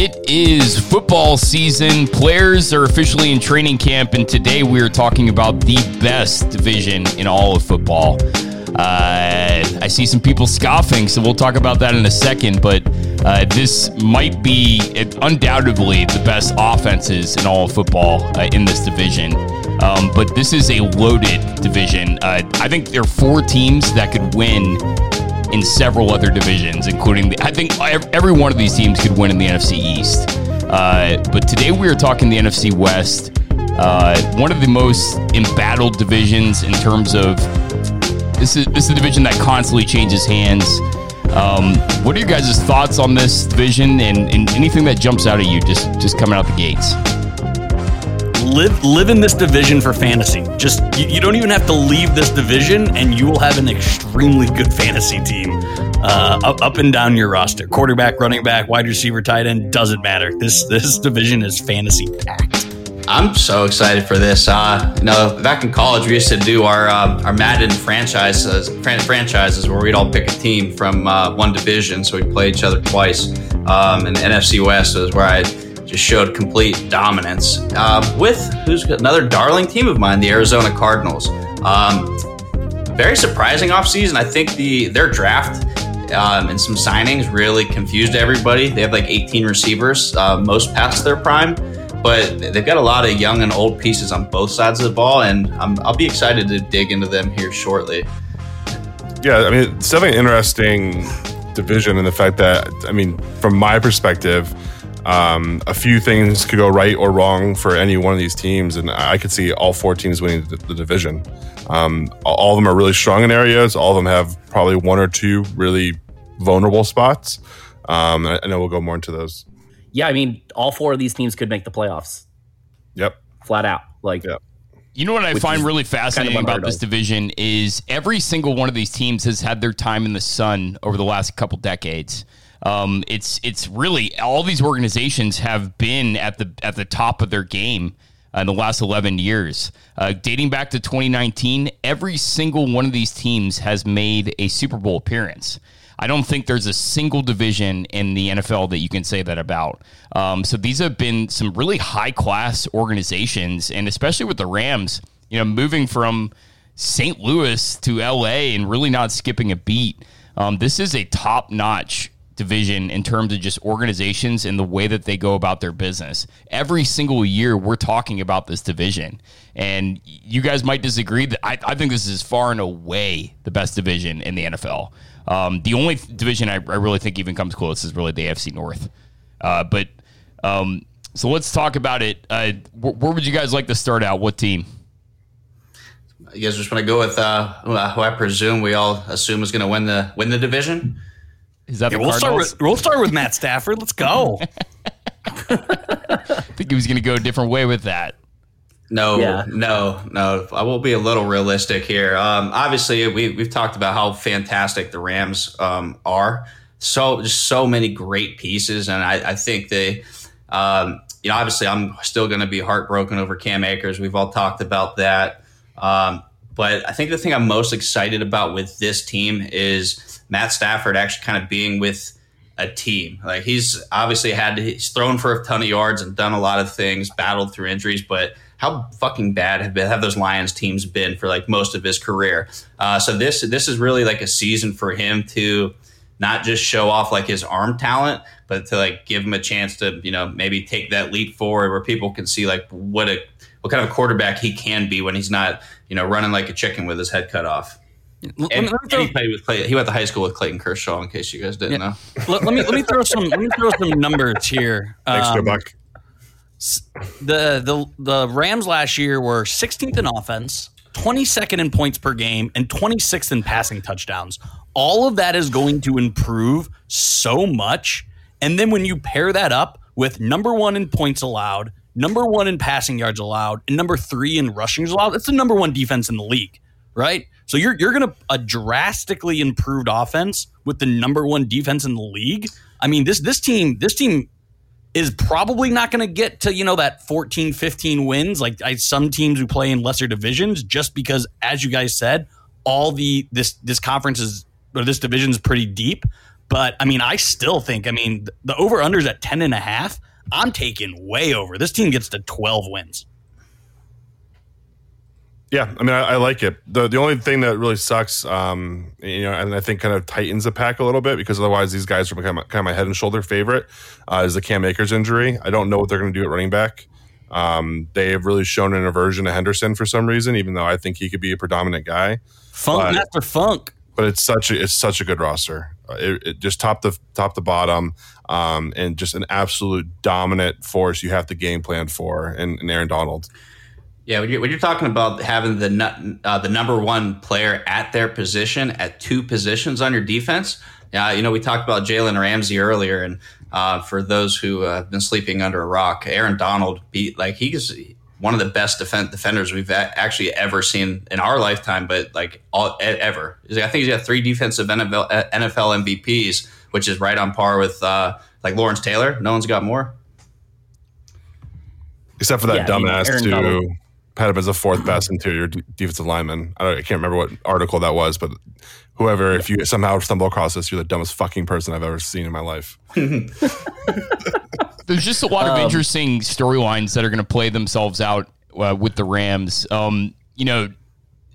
It is football season. Players are officially in training camp, and today we are talking about the best division in all of football. Uh, I see some people scoffing, so we'll talk about that in a second. But uh, this might be undoubtedly the best offenses in all of football uh, in this division. Um, but this is a loaded division. Uh, I think there are four teams that could win in several other divisions, including the, I think every one of these teams could win in the NFC East. Uh, but today we are talking the NFC West, uh, one of the most embattled divisions in terms of this is this is a division that constantly changes hands. Um, what are your guys' thoughts on this division and, and anything that jumps out at you just just coming out the gates? Live live in this division for fantasy. Just you, you, don't even have to leave this division, and you will have an extremely good fantasy team uh, up, up and down your roster. Quarterback, running back, wide receiver, tight end doesn't matter. This this division is fantasy packed. I'm so excited for this. Uh, you know, back in college, we used to do our uh, our Madden franchises franchises where we'd all pick a team from uh, one division, so we'd play each other twice. Um, and NFC West was where I just showed complete dominance uh, with who's another darling team of mine, the Arizona Cardinals. Um, very surprising offseason. I think the their draft um, and some signings really confused everybody. They have like 18 receivers, uh, most past their prime, but they've got a lot of young and old pieces on both sides of the ball, and I'm, I'll be excited to dig into them here shortly. Yeah, I mean, it's definitely an interesting division in the fact that, I mean, from my perspective, um, a few things could go right or wrong for any one of these teams, and I could see all four teams winning the, the division. Um, all of them are really strong in areas. All of them have probably one or two really vulnerable spots. Um, I know we'll go more into those. Yeah, I mean, all four of these teams could make the playoffs. Yep, flat out. Like, yep. You know what I find really fascinating kind of about this division is every single one of these teams has had their time in the sun over the last couple decades. Um, it's it's really all these organizations have been at the at the top of their game in the last 11 years. Uh, dating back to 2019, every single one of these teams has made a Super Bowl appearance. I don't think there's a single division in the NFL that you can say that about. Um, so these have been some really high class organizations, and especially with the Rams, you know, moving from St. Louis to LA and really not skipping a beat. Um, this is a top notch division in terms of just organizations and the way that they go about their business. Every single year, we're talking about this division. And you guys might disagree that I, I think this is far and away the best division in the NFL. Um, the only division I, I, really think even comes close is really the AFC North. Uh, but um, so let's talk about it. Uh, where, where, would you guys like to start out? What team? You guys just want to go with uh, who I presume we all assume is going to win the win the division? Is that yeah, the we'll start with we'll start with Matt Stafford. Let's go. I think he was going to go a different way with that. No, yeah. no, no. I will be a little realistic here. Um, obviously, we we've talked about how fantastic the Rams um, are. So just so many great pieces, and I, I think they, um, you know, obviously, I'm still going to be heartbroken over Cam Akers. We've all talked about that. Um, but I think the thing I'm most excited about with this team is Matt Stafford actually kind of being with a team. Like he's obviously had he's thrown for a ton of yards and done a lot of things, battled through injuries, but how fucking bad have, been, have those Lions teams been for like most of his career? Uh, so this this is really like a season for him to not just show off like his arm talent, but to like give him a chance to you know maybe take that leap forward where people can see like what a what kind of quarterback he can be when he's not you know running like a chicken with his head cut off. And, and he played with Clay, he went to high school with Clayton Kershaw. In case you guys didn't yeah. know, let, let, me let me throw some let me throw some numbers here. Thanks, um, Buck. The the the Rams last year were 16th in offense, 22nd in points per game, and 26th in passing touchdowns. All of that is going to improve so much. And then when you pair that up with number one in points allowed, number one in passing yards allowed, and number three in rushing yards allowed, it's the number one defense in the league, right? So you're you're going to a drastically improved offense with the number one defense in the league. I mean, this this team this team is probably not going to get to you know that 14 15 wins like I, some teams who play in lesser divisions just because as you guys said all the this this conference is or this division is pretty deep But I mean, I still think, I mean, the over unders at 10 and a half, I'm taking way over. This team gets to 12 wins. Yeah, I mean, I, I, like it. the The only thing that really sucks, um, you know, and I think kind of tightens the pack a little bit because otherwise these guys are kind of, kind of my head and shoulder favorite uh, is the Cam Akers injury. I don't know what they're going to do at running back. Um, they have really shown an aversion to Henderson for some reason, even though I think he could be a predominant guy. Funk but, after funk, but it's such a it's such a good roster. Uh, it, it just top to top to bottom, um, and just an absolute dominant force you have to game plan for, and, and Aaron Donald. Yeah, when you're, when you're, talking about having the uh, the number one player at their position at two positions on your defense, yeah, you know we talked about Jalen Ramsey earlier, and uh, for those who uh, have been sleeping under a rock, Aaron Donald beat like he's one of the best defend- defenders we've a- actually ever seen in our lifetime, but like all ever. I think he's got three defensive NFL, NFL MVPs, which is right on par with uh, like Lawrence Taylor. No one's got more, except for that yeah, dumbass I mean, too had him as a fourth best interior defensive lineman. I, I, can't remember what article that was, but whoever, if you somehow stumble across this, you're the dumbest fucking person I've ever seen in my life. There's just a lot of um, interesting storylines that are going to play themselves out uh, with the Rams. Um, you know,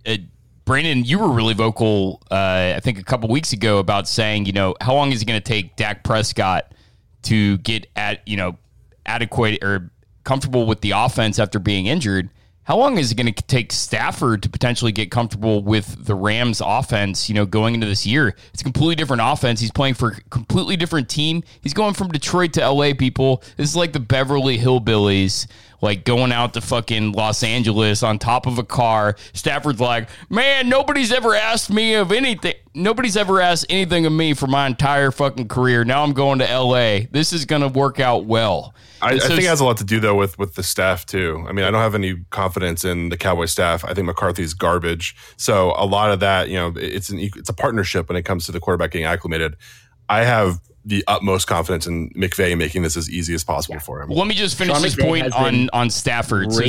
uh, Brandon, you were really vocal, uh, I think, a couple weeks ago about saying, you know, how long is it going to take Dak Prescott to get at, you know, adequate or comfortable with the offense after being injured? How long is it going to take Stafford to potentially get comfortable with the Rams offense, you know, going into this year? It's a completely different offense. He's playing for a completely different team. He's going from Detroit to LA, people. This is like the Beverly Hillbillies like going out to fucking Los Angeles on top of a car. Stafford's like, man, nobody's ever asked me of anything. Nobody's ever asked anything of me for my entire fucking career. Now I'm going to LA. This is going to work out well. I, so I, think it has a lot to do though with with the staff too. I mean, I don't have any confidence in the Cowboy staff. I think McCarthy's garbage. So a lot of that, you know, it's an it's a partnership when it comes to the quarterback getting acclimated. I have the utmost confidence in McVay making this as easy as possible yeah. for him. let me just finish Sean this McVay point on on Stafford. So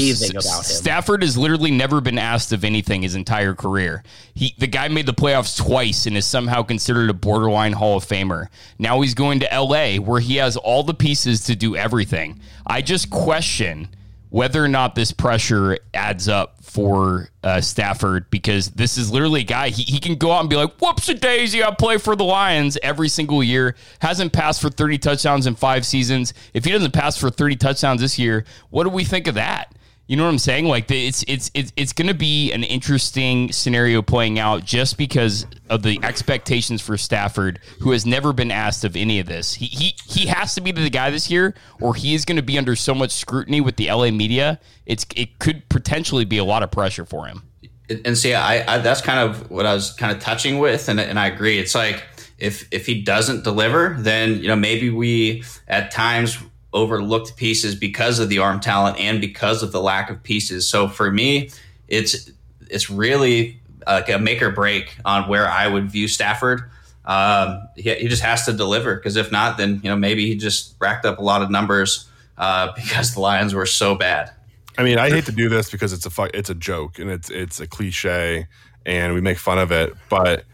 Stafford has literally never been asked of anything his entire career. He the guy made the playoffs twice and is somehow considered a borderline Hall of Famer. Now he's going to LA where he has all the pieces to do everything. I just question whether or not this pressure adds up for uh, Stafford because this is literally a guy he, he can go out and be like, whoops a daisy, I play for the Lions every single year. Hasn't passed for 30 touchdowns in five seasons. If he doesn't pass for 30 touchdowns this year, what do we think of that? You know what I'm saying? Like it's it's it's it's going to be an interesting scenario playing out just because of the expectations for Stafford, who has never been asked of any of this. He he he has to be the guy this year, or he is going to be under so much scrutiny with the LA media. It's it could potentially be a lot of pressure for him. And see, I, I that's kind of what I was kind of touching with, and and I agree. It's like if if he doesn't deliver, then you know maybe we at times overlooked pieces because of the arm talent and because of the lack of pieces. So for me, it's it's really like a make or break on where I would view Stafford. Um, he, he, just has to deliver because if not, then you know maybe he just racked up a lot of numbers uh, because the Lions were so bad. I mean, I hate to do this because it's a fu- it's a joke and it's it's a cliche and we make fun of it, but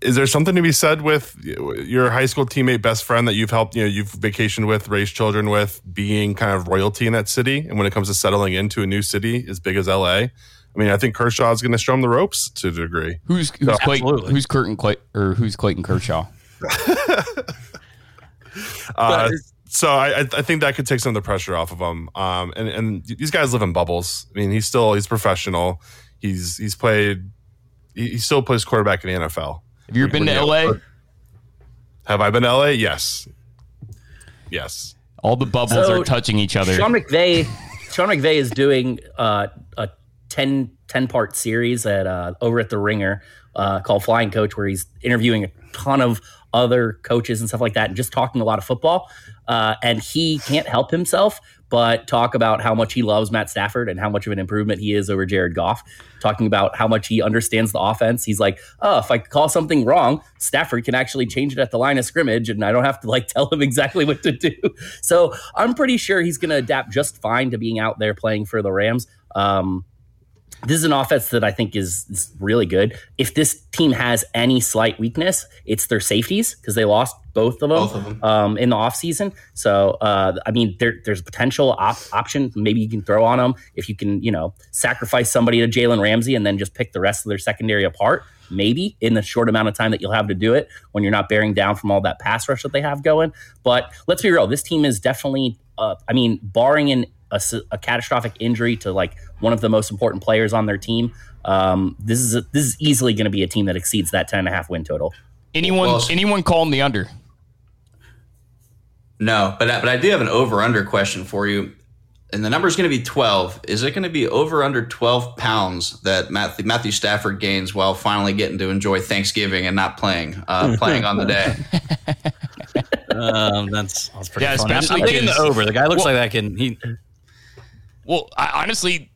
is there something to be said with your high school teammate, best friend that you've helped, you know, you've vacationed with, raised children with, being kind of royalty in that city? And when it comes to settling into a new city as big as LA, I mean, I think Kershaw is going to show him the ropes to a degree. Who's who's, so, Clayton, who's Curtin Clay, or who's Clayton Kershaw? uh, so I, I think that could take some of the pressure off of him. Um, and and these guys live in bubbles. I mean, he's still he's professional. He's he's played. He still plays quarterback in the NFL. Have you ever been to LA? Have I been to LA? Yes. Yes. All the bubbles so, are touching each other. Sean McVay, Sean McVay is doing uh, a 10, 10 part series at uh, over at the Ringer uh, called Flying Coach, where he's interviewing a ton of other coaches and stuff like that, and just talking a lot of football. Uh, and he can't help himself but talk about how much he loves Matt Stafford and how much of an improvement he is over Jared Goff. Talking about how much he understands the offense. He's like, oh, if I call something wrong, Stafford can actually change it at the line of scrimmage, and I don't have to like tell him exactly what to do. So I'm pretty sure he's going to adapt just fine to being out there playing for the Rams. Um, this is an offense that I think is, is really good. If this team has any slight weakness, it's their safeties because they lost both of them, both of them. Um, in the offseason. So, uh, I mean, there, there's a potential op- option maybe you can throw on them if you can, you know, sacrifice somebody to Jalen Ramsey and then just pick the rest of their secondary apart. Maybe in the short amount of time that you'll have to do it when you're not bearing down from all that pass rush that they have going. But let's be real, this team is definitely, uh, I mean, barring an a, a, catastrophic injury to like one of the most important players on their team, um, this is a, this is easily going to be a team that exceeds that ten and a half win total. Anyone well, anyone calling the under? No, but but I do have an over under question for you, and the number is going to be twelve. Is it going to be over under twelve pounds that Matthew, Matthew Stafford gains while finally getting to enjoy Thanksgiving and not playing uh, playing on the day? um, that's, that's pretty yeah, funny. especially I'm, I'm the over. The guy looks well, like that can he well, I, honestly,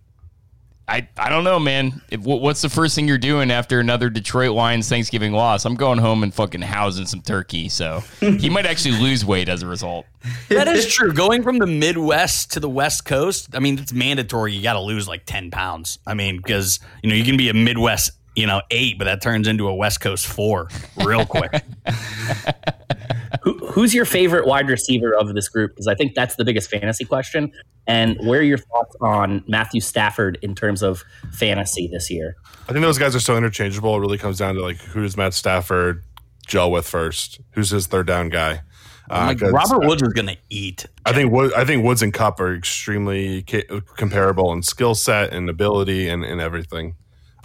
I I don't know, man. If, what's the first thing you're doing after another Detroit Lions Thanksgiving loss? I'm going home and fucking housing some turkey. So he might actually lose weight as a result. That is true. Going from the Midwest to the West Coast, I mean, it's mandatory. You got to lose like ten pounds. I mean, because you know you can be a Midwest, you know, eight, but that turns into a West Coast four real quick. Who, who's your favorite wide receiver of this group? Because I think that's the biggest fantasy question. And where are your thoughts on Matthew Stafford in terms of fantasy this year? I think those guys are so interchangeable. It really comes down to like who does Matt Stafford gel with first? Who's his third down guy? Uh, like Robert Woods is going to eat. I think I think Woods and Kupp are extremely ca- comparable in skill set and ability and, and everything.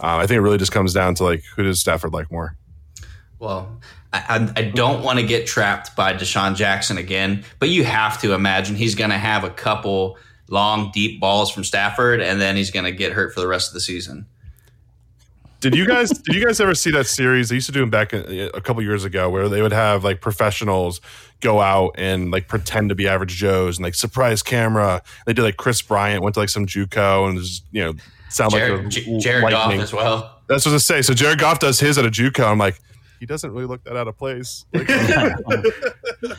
Uh, I think it really just comes down to like who does Stafford like more. Well, I, I don't want to get trapped by DeSean Jackson again, but you have to imagine he's going to have a couple long, deep balls from Stafford, and then he's going to get hurt for the rest of the season. Did you guys did you guys ever see that series? They used to do them back a, a couple years ago, where they would have like professionals go out and like pretend to be average Joes and like surprise camera. They did like Chris Bryant went to like some JUCO and just you know sound Jared, like a Jared lightning. Goff as well. That's what I say. So Jared Goff does his at a JUCO. I'm like, he doesn't really look that out of place. Like,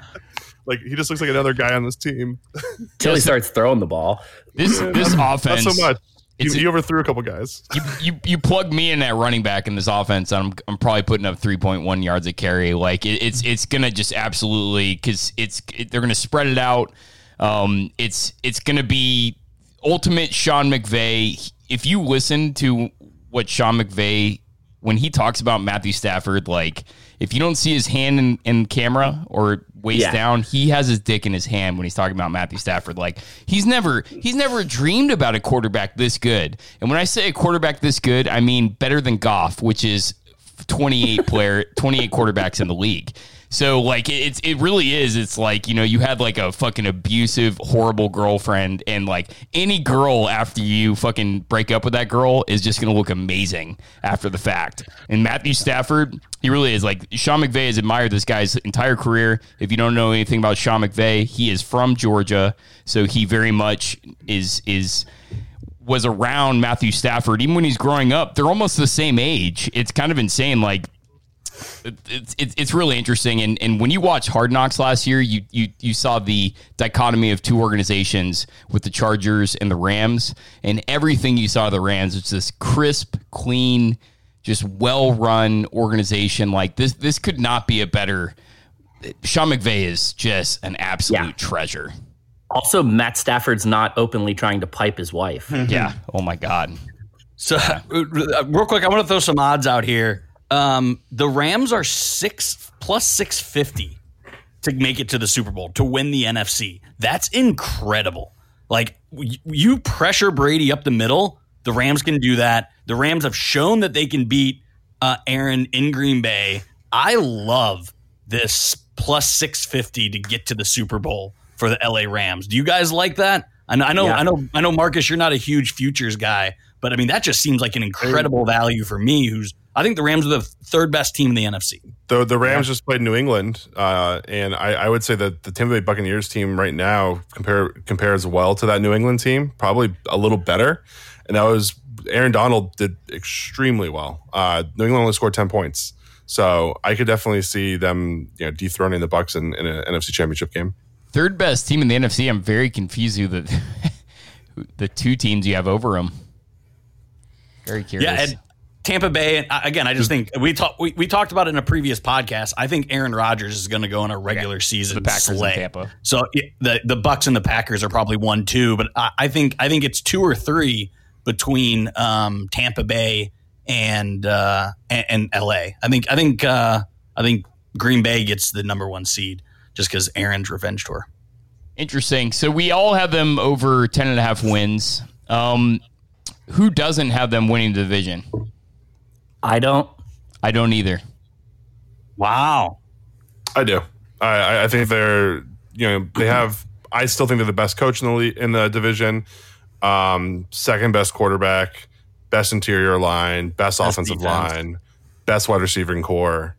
like he just looks like another guy on this team. Until he starts throwing the ball. This this offense. Not so much. You, he overthrew a couple guys. You, you you plug me in that running back in this offense, I'm I'm probably putting up 3.1 yards a carry. Like it, it's it's gonna just absolutely because it's it, they're gonna spread it out. Um, it's it's gonna be ultimate Sean McVay. If you listen to what Sean McVay when he talks about Matthew Stafford, like if you don't see his hand in, in camera or waist yeah. down, he has his dick in his hand when he's talking about Matthew Stafford. Like he's never he's never dreamed about a quarterback this good. And when I say a quarterback this good, I mean better than Goff, which is 28 player 28 quarterbacks in the league. So like it's it really is. It's like you know you had like a fucking abusive, horrible girlfriend, and like any girl after you fucking break up with that girl is just gonna look amazing after the fact. And Matthew Stafford, he really is. Like Sean McVay has admired this guy's entire career. If you don't know anything about Sean McVay, he is from Georgia, so he very much is is was around Matthew Stafford even when he's growing up. They're almost the same age. It's kind of insane. Like it's, it's it's really interesting. And and when you watch Hard Knocks last year, you you you saw the dichotomy of two organizations with the Chargers and the Rams, and everything you saw of the Rams. It's this crisp, clean, just well run organization. Like this this could not be a better. Sean McVay is just an absolute yeah. treasure. Also, Matt Stafford's not openly trying to pipe his wife. yeah. Oh my God. So, uh, real quick, I want to throw some odds out here. Um, the Rams are six plus six fifty to make it to the Super Bowl to win the NFC. That's incredible. Like you pressure Brady up the middle, the Rams can do that. The Rams have shown that they can beat uh, Aaron in Green Bay. I love this plus six fifty to get to the Super Bowl for the LA Rams. Do you guys like that? I know, I know, yeah. I know, I know, Marcus, you're not a huge futures guy, but I mean that just seems like an incredible value for me, who's I think the Rams are the third best team in the NFC. The the Rams yeah. just played New England, uh, and I, I, would say that the Tampa Bay Buccaneers team right now compare compares well to that New England team, probably a little better. And that was Aaron Donald did extremely well. Uh, New England only scored ten points, so I could definitely see them you know dethroning the Bucs in, in an NFC Championship game. Third best team in the NFC. I'm very confused who the the two teams you have over them. Very curious. Yeah, and Tampa Bay. Again, I just think we talked we, we talked about it in a previous podcast. I think Aaron Rodgers is going to go in a regular okay. season the Packers slay. Tampa. So the the Bucs and the Packers are probably one two, but I, I think I think it's two or three between um, Tampa Bay and uh, and, and, LA. I think I think uh, I think Green Bay gets the number one seed just because Aaron's revenge tour. Interesting. So we all have them over 10 and a half wins. Um, who doesn't have them winning the division? I don't. I don't either. Wow. I do. I, I think they're you know they have. I still think they're the best coach in the league, in the division. Um, second best quarterback, best interior line, best, best offensive defense. line, best wide receiving corps.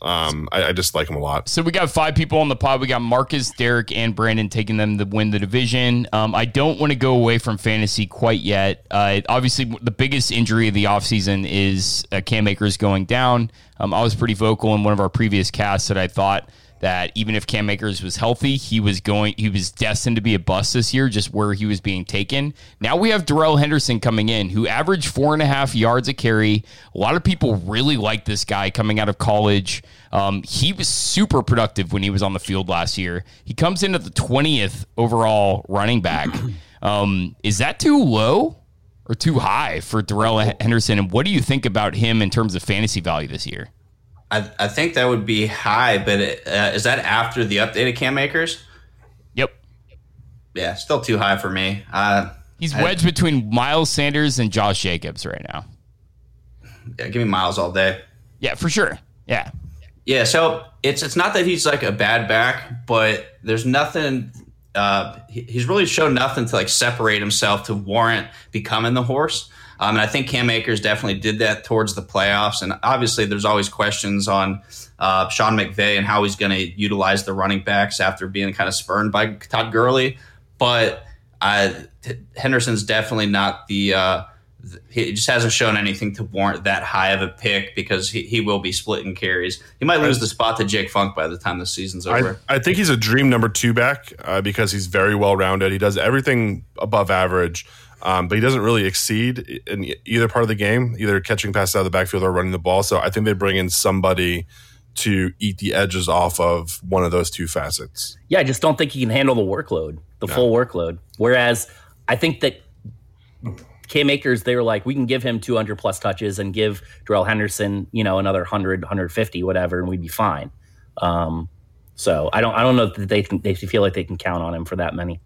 Um, I, I, just like them a lot. So we got five people on the pod. We got Marcus, Derek, and Brandon taking them to win the division. Um, I don't want to go away from fantasy quite yet. Uh, obviously, the biggest injury of the offseason is uh, Cam Akers going down. Um, I was pretty vocal in one of our previous casts that I thought – that even if Cam Akers was healthy, he was going he was destined to be a bust this year, just where he was being taken. Now we have Darrell Henderson coming in, who averaged four and a half yards a carry. A lot of people really like this guy coming out of college. Um, he was super productive when he was on the field last year. He comes in at the 20th overall running back. Um, is that too low or too high for Darrell Henderson? And what do you think about him in terms of fantasy value this year? I, I think that would be high, but uh, is that after the updated Cam Akers? Yep. Yeah, still too high for me. Uh, He's wedged I, between Miles Sanders and Josh Jacobs right now. Yeah, give me Miles all day. Yeah, for sure. Yeah. Yeah, so it's it's not that he's like a bad back, but there's nothing. Uh, he's really shown nothing to like separate himself to warrant becoming the horse. Um, and I think Cam Akers definitely did that towards the playoffs. And obviously, there's always questions on uh, Sean McVay and how he's going to utilize the running backs after being kind of spurned by Todd Gurley. But uh, Henderson's definitely not the. Uh, he just hasn't shown anything to warrant that high of a pick because he, he will be splitting carries. He might lose the spot to Jake Funk by the time the season's over. I, I think he's a dream number two back uh, because he's very well rounded. He does everything above average. Um, but he doesn't really exceed in either part of the game, either catching passes out of the backfield or running the ball. So I think they bring in somebody to eat the edges off of one of those two facets. Yeah, I just don't think he can handle the workload, the no. full workload. Whereas I think that Cam Akers, they were like, we can give him 200 plus touches and give Darrell Henderson, you know, another 100, 150, whatever, and we'd be fine. Um, so I don't, I don't know that they they feel like they can count on him for that many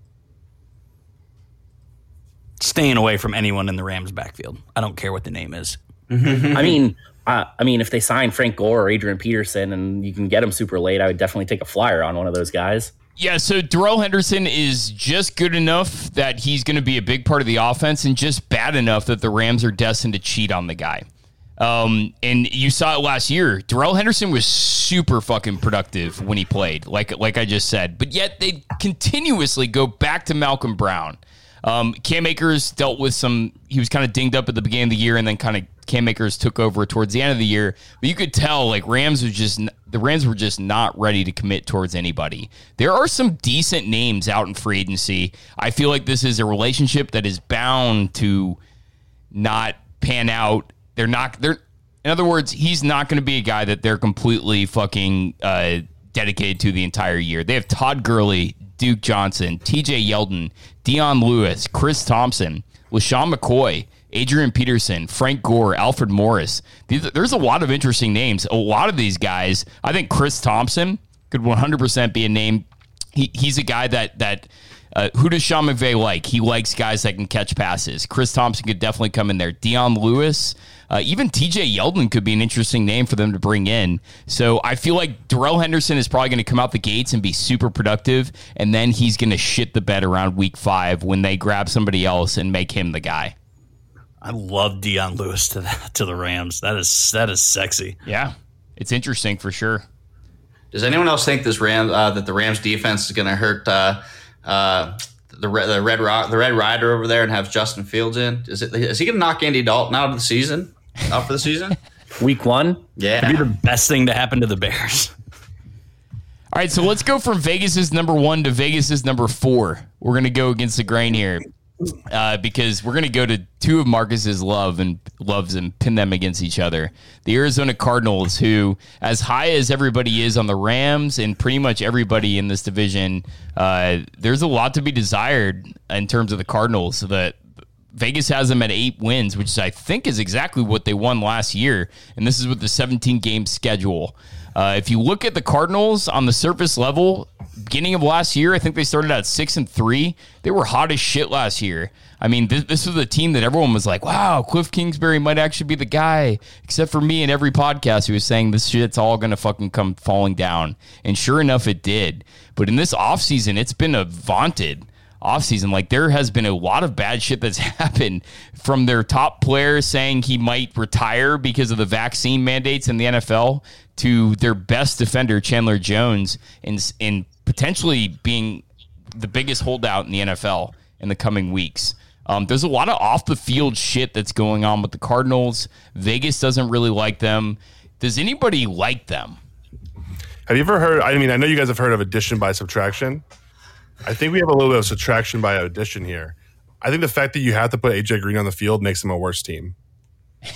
staying away from anyone in the Rams backfield. I don't care what the name is. I mean, uh, I mean, if they sign Frank Gore or Adrian Peterson and you can get them super late, I would definitely take a flyer on one of those guys. Yeah, so Darrell Henderson is just good enough that he's going to be a big part of the offense, and just bad enough that the Rams are destined to cheat on the guy. Um, and you saw it last year. Darrell Henderson was super fucking productive when he played, like like I just said. But yet they continuously go back to Malcolm Brown. Um, Cam Akers dealt with some. He was kind of dinged up at the beginning of the year, and then kind of Cam Akers took over towards the end of the year. But you could tell like Rams was just the Rams were just not ready to commit towards anybody. There are some decent names out in free agency. I feel like this is a relationship that is bound to not pan out. They're not. They're in other words, he's not going to be a guy that they're completely fucking uh, dedicated to the entire year. They have Todd Gurley, Duke Johnson, TJ Yeldon, Dion Lewis, Chris Thompson, LeSean McCoy, Adrian Peterson, Frank Gore, Alfred Morris. There's a lot of interesting names. A lot of these guys, I think Chris Thompson could 100% be a name. He, he's a guy that that uh, who does Sean McVay like? He likes guys that can catch passes. Chris Thompson could definitely come in there. Dion Lewis, uh, even TJ Yeldon could be an interesting name for them to bring in. So I feel like Darrell Henderson is probably going to come out the gates and be super productive, and then he's going to shit the bed around week five when they grab somebody else and make him the guy. I love Dion Lewis to the, to the Rams. That is that is sexy. Yeah, it's interesting for sure. Does anyone else think this Ram uh, that the Rams defense is going to hurt? Uh, uh, the red, the red rock, the red rider over there, and have Justin Fields in. Is it? Is he going to knock Andy Dalton out of the season? Out for the season? Week one. Yeah, It'd be the best thing to happen to the Bears. All right, so let's go from Vegas's number one to Vegas's number four. We're going to go against the grain here. uh, because we're going to go to two of Marcus's love and loves and pin them against each other. The Arizona Cardinals, who, as high as everybody is on the Rams and pretty much everybody in this division, uh, there's a lot to be desired in terms of the Cardinals. So that Vegas has them at eight wins, which I think is exactly what they won last year. And this is with the 17 game schedule. Uh, if you look at the Cardinals on the surface level, beginning of last year, I think they started at six and three. They were hot as shit last year. I mean, this, this was a team that everyone was like, "Wow, Cliff Kingsbury might actually be the guy." Except for me and every podcast who was saying this shit's all gonna fucking come falling down. And sure enough, it did. But in this offseason, it's been a vaunted offseason. Like there has been a lot of bad shit that's happened from their top players saying he might retire because of the vaccine mandates in the NFL to their best defender, Chandler Jones, in, in potentially being the biggest holdout in the NFL in the coming weeks. Um, there's a lot of off the field shit that's going on with the Cardinals. Vegas doesn't really like them. Does anybody like them? Have you ever heard? I mean, I know you guys have heard of addition by subtraction. I think we have a little bit of subtraction by addition here. I think the fact that you have to put AJ Green on the field makes him a worse team.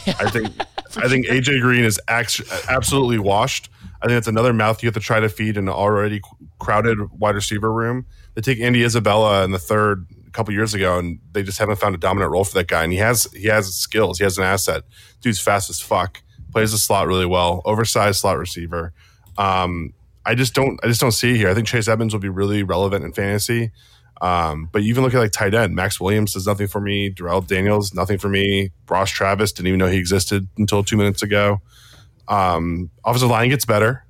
I think I think AJ Green is absolutely washed. I think it's another mouth you have to try to feed in an already crowded wide receiver room. They take Andy Isabella in the third a couple years ago, and they just haven't found a dominant role for that guy. And he has he has skills. He has an asset. Dude's fast as fuck. Plays the slot really well. Oversized slot receiver. Um, I just don't I just don't see it here. I think Chase Edmonds will be really relevant in fantasy. Um, but even look at like tight end, Maxx Williams does nothing for me. Darrell Daniels, nothing for me. Ross Travis didn't even know he existed until two minutes ago. Um, offensive line gets better.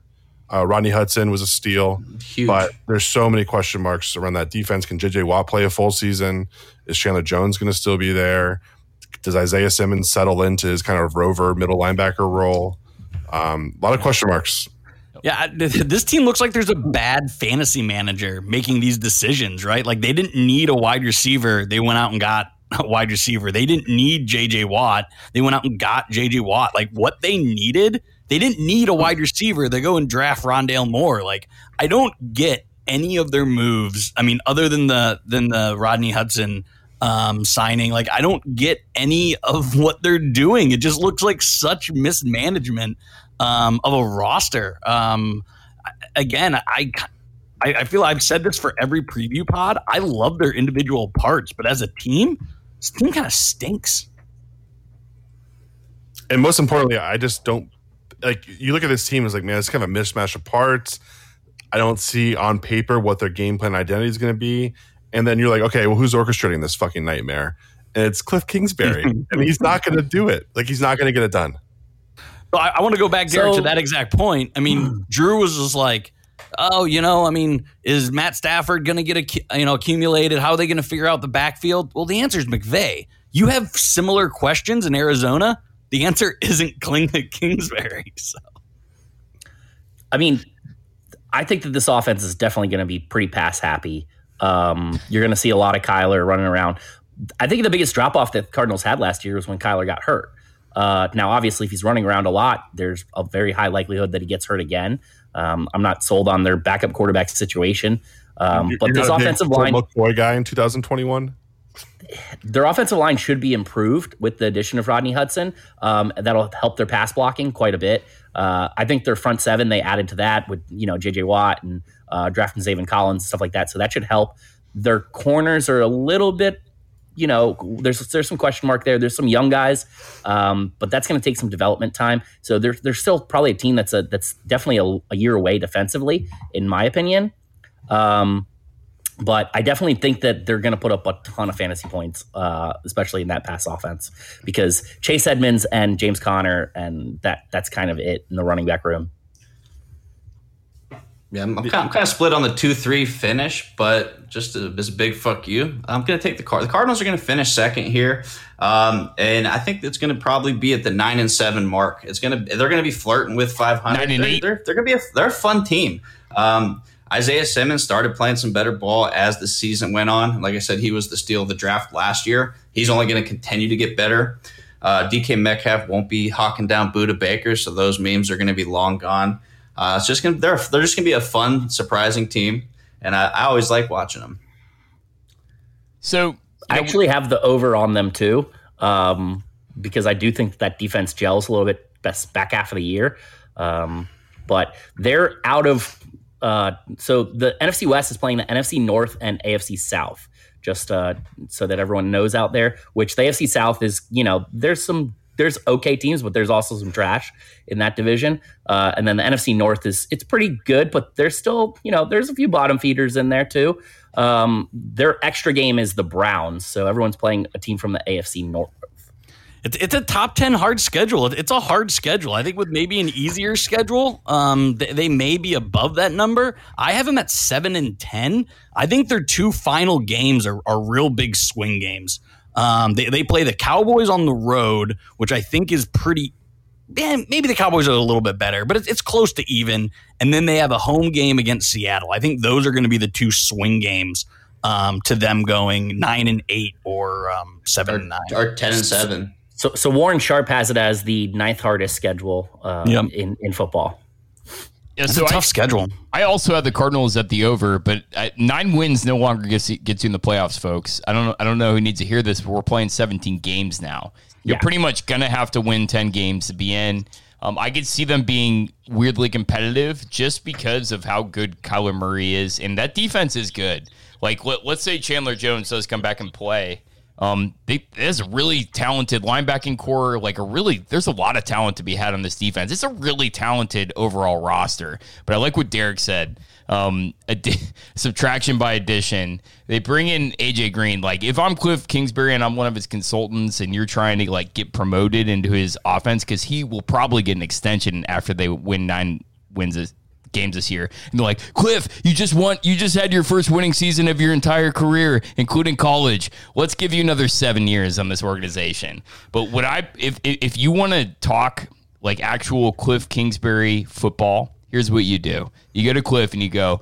Uh, Rodney Hudson was a steal, Huge. but there's so many question marks around that defense. Can JJ Watt play a full season? Is Chandler Jones going to still be there? Does Isaiah Simmons settle into his kind of rover middle linebacker role? Um, a lot of question marks. Yeah, this team looks like there's a bad fantasy manager making these decisions, right? Like they didn't need a wide receiver. They went out and got a wide receiver. They didn't need JJ Watt. They went out and got JJ Watt. Like what they needed, they didn't need a wide receiver. They go and draft Rondale Moore. Like I don't get any of their moves. I mean, other than the than the Rodney Hudson um, signing, like I don't get any of what they're doing. It just looks like such mismanagement um, of a roster. Um, again, I, I, I feel I've said this for every preview pod. I love their individual parts, but as a team, this team kind of stinks. And most importantly, I just don't like. You look at this team as like, man, it's kind of a mismatch of parts. I don't see on paper what their game plan identity is going to be. And then you're like, okay, well, who's orchestrating this fucking nightmare? And it's Cliff Kingsbury, and he's not going to do it. Like he's not going to get it done. So I, I want to go back, Garrett, so, to that exact point. I mean, Drew was just like, oh, you know, I mean, is Matt Stafford going to get a, you know accumulated? How are they going to figure out the backfield? Well, the answer is McVay. You have similar questions in Arizona. The answer isn't Clingman Kingsbury. So, I mean, I think that this offense is definitely going to be pretty pass happy. Um, you're going to see a lot of Kyler running around. I think the biggest drop off that Cardinals had last year was when Kyler got hurt. Uh, now, obviously, if he's running around a lot, there's a very high likelihood that he gets hurt again. Um, I'm not sold on their backup quarterback situation. Um, but this offensive line, boy guy in 2021, their offensive line should be improved with the addition of Rodney Hudson. Um, that'll help their pass blocking quite a bit. Uh, I think their front seven they added to that with you know J.J. Watt and uh, drafting Zaven Collins and stuff like that. So that should help. Their corners are a little bit you know, there's there's some question mark there. There's some young guys, um, but that's going to take some development time. So there's there's still probably a team that's a that's definitely a, a year away defensively, in my opinion. Um, but I definitely think that they're going to put up a ton of fantasy points, uh, especially in that pass offense, because Chase Edmonds and James Conner, and that that's kind of it in the running back room. Yeah, I'm, I'm, kind, I'm kind of split on the two three finish, but just a, a big fuck you. I'm going to take the card. The Cardinals are going to finish second here, um, and I think it's going to probably be at the nine and seven mark. It's going to they're going to be flirting with 500. Nine they're. They're, they're going to be a they're a fun team. Um, Isaiah Simmons started playing some better ball as the season went on. Like I said, he was the steal of the draft last year. He's only going to continue to get better. Uh, DK Metcalf won't be hawking down Budda Baker, so those memes are going to be long gone. Uh, it's just gonna they're they're just gonna be a fun, surprising team, and I, I always like watching them. So I actually have the over on them too, um, because I do think that defense gels a little bit best back half of the year. Um, but they're out of uh, so the NFC West is playing the NFC North and AFC South, just uh, so that everyone knows out there. Which the AFC South is, you know, there's some there's okay teams, but there's also some trash in that division. Uh, and then the NFC North is it's pretty good, but there's still you know there's a few bottom feeders in there too. Um, their extra game is the Browns, so everyone's playing a team from the AFC North. It's, a top 10 hard schedule. It's a hard schedule. I think with maybe an easier schedule, um, they, they, may be above that number. I have them at 7 and 10. I think their two final games are, are real big swing games. Um, they, they play the Cowboys on the road, which I think is pretty. Man, maybe the Cowboys are a little bit better, but it's, it's close to even. And then they have a home game against Seattle. I think those are going to be the two swing games um, to them going nine and eight or um, seven or, and nine or ten and seven. So, so Warren Sharp has it as the ninth hardest schedule um, yep. in in football. Yeah, That's so a tough I, schedule. I also have the Cardinals at the over, but I, nine wins no longer gets gets you in the playoffs, folks. I don't know. I don't know who needs to hear this, but we're playing 17 games now. You're yeah. pretty much gonna have to win 10 games to be in. Um, I could see them being weirdly competitive just because of how good Kyler Murray is, and that defense is good. Like, let, us say Chandler Jones does come back and play. Um, they, there's a really talented linebacking corps. Like a really, there's a lot of talent to be had on this defense. It's a really talented overall roster. But I like what Derek said. Um, subtraction by addition. They bring in AJ Green. Like if I'm Cliff Kingsbury and I'm one of his consultants, and you're trying to like get promoted into his offense because he will probably get an extension after they win nine wins games this year. And they're like, Cliff, you just won. You just had your first winning season of your entire career, including college. Let's give you another seven years on this organization. But what I, if if you want to talk like actual Cliff Kingsbury football, here's what you do: you go to Cliff and you go,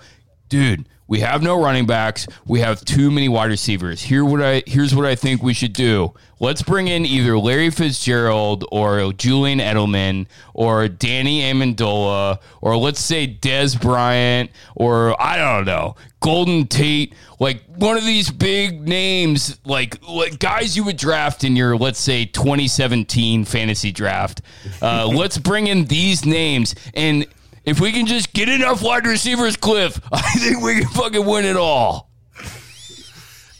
dude we have no running backs. We have too many wide receivers. Here what I here's what I think we should do. Let's bring in either Larry Fitzgerald or Julian Edelman or Danny Amendola or let's say Dez Bryant or I don't know Golden Tate. Like one of these big names, like, like guys you would draft in your let's say 2017 fantasy draft. Uh, let's bring in these names and if we can just get enough wide receivers, Cliff, I think we can fucking win it all.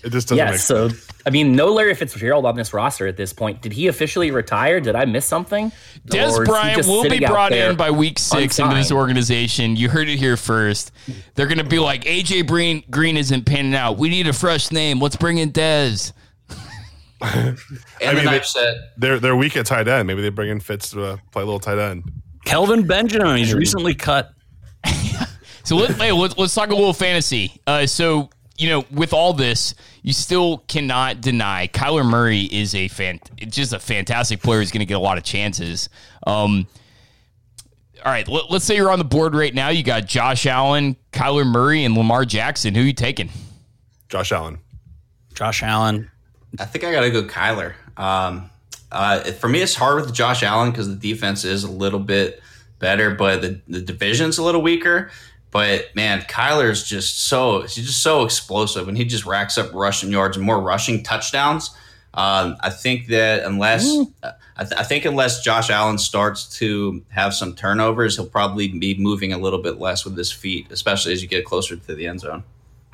It just doesn't. Yeah. so I mean, no Larry Fitzgerald on this roster at this point. Did he officially retire? Did I miss something? Dez Bryant will be brought in by week six unsigned. into this organization. You heard it here first. They're going to be like AJ Green, Green isn't panning out. We need a fresh name. Let's bring in Dez. and I mean, they, they're they're weak at tight end. Maybe they bring in Fitz to uh, play a little tight end. Kelvin Benjamin, he's recently cut. so let, hey, let's, let's talk a little fantasy. Uh, so you know, with all this, you still cannot deny Kyler Murray is a fan, just a fantastic player. He's going to get a lot of chances. Um, all right, let, us say you're on the board right now. You got Josh Allen, Kyler Murray, and Lamar Jackson. Who are you taking? Josh Allen. Josh Allen. I think I got to go Kyler. Um, uh, for me, it's hard with Josh Allen because the defense is a little bit better, but the, the division's a little weaker. But man, Kyler's just so he's just so explosive, and he just racks up rushing yards and more rushing touchdowns. Um, I think that unless I, th- I, think unless Josh Allen starts to have some turnovers, he'll probably be moving a little bit less with his feet, especially as you get closer to the end zone.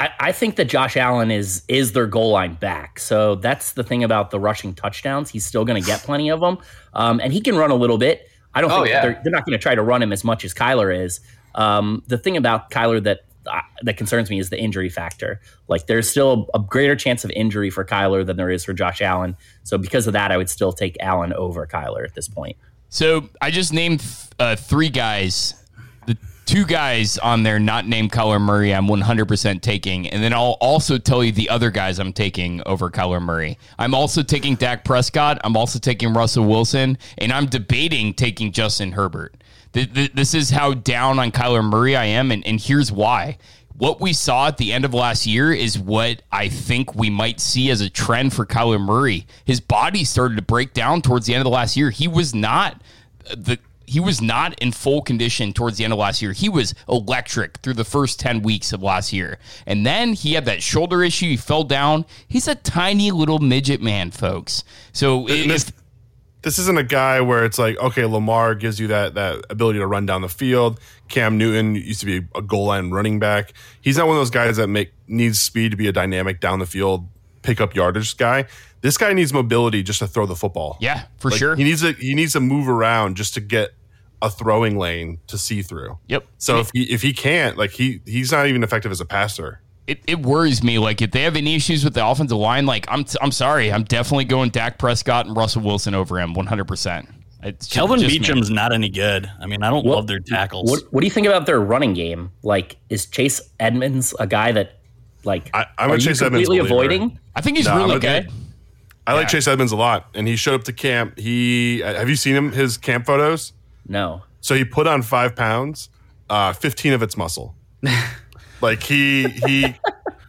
I, I think that Josh Allen is is their goal line back. So that's the thing about the rushing touchdowns. He's still going to get plenty of them, um, and he can run a little bit. I don't oh, think yeah. they're, they're, not going to try to run him as much as Kyler is. Um, the thing about Kyler that uh, that concerns me is the injury factor. Like there's still a, a, greater chance of injury for Kyler than there is for Josh Allen. So because of that, I would still take Allen over Kyler at this point. So I just named uh, three guys two guys on there not named Kyler Murray I'm 100% taking. And then I'll also tell you the other guys I'm taking over Kyler Murray. I'm also taking Dak Prescott. I'm also taking Russell Wilson. And I'm debating taking Justin Herbert. This is how down on Kyler Murray I am. And, and here's why. What we saw at the end of last year is what I think we might see as a trend for Kyler Murray. His body started to break down towards the end of the last year. He was not the he was not in full condition towards the end of last year. He was electric through the first 10 weeks of last year. And then he had that shoulder issue. He fell down. He's a tiny little midget man, folks. So if, this isn't a guy where it's like, okay, Lamar gives you that that ability to run down the field. Cam Newton used to be a goal line running back. He's not one of those guys that make needs speed to be a dynamic down the field, pick up yardage guy. This guy needs mobility just to throw the football. Yeah, for like, sure. He needs to he needs to move around just to get a throwing lane to see through. Yep. So if he if he can't, like he he's not even effective as a passer it, it worries me. Like if they have any issues with the offensive line, like I'm t- I'm sorry, I'm definitely going Dak Prescott and Russell Wilson over him 100. percent Kelvin Beachum's me. not any good. I mean, I don't what, love their tackles. What, what, do you think about their running game? Like, is Chase Edmonds a guy that, like, I, am a Chase Edmonds completely avoiding? I think he's no, really good. I like Chase Edmonds a lot, and he showed up to camp. He have you seen him his camp photos? No. So he put on five pounds, uh, fifteen of it's muscle. like he he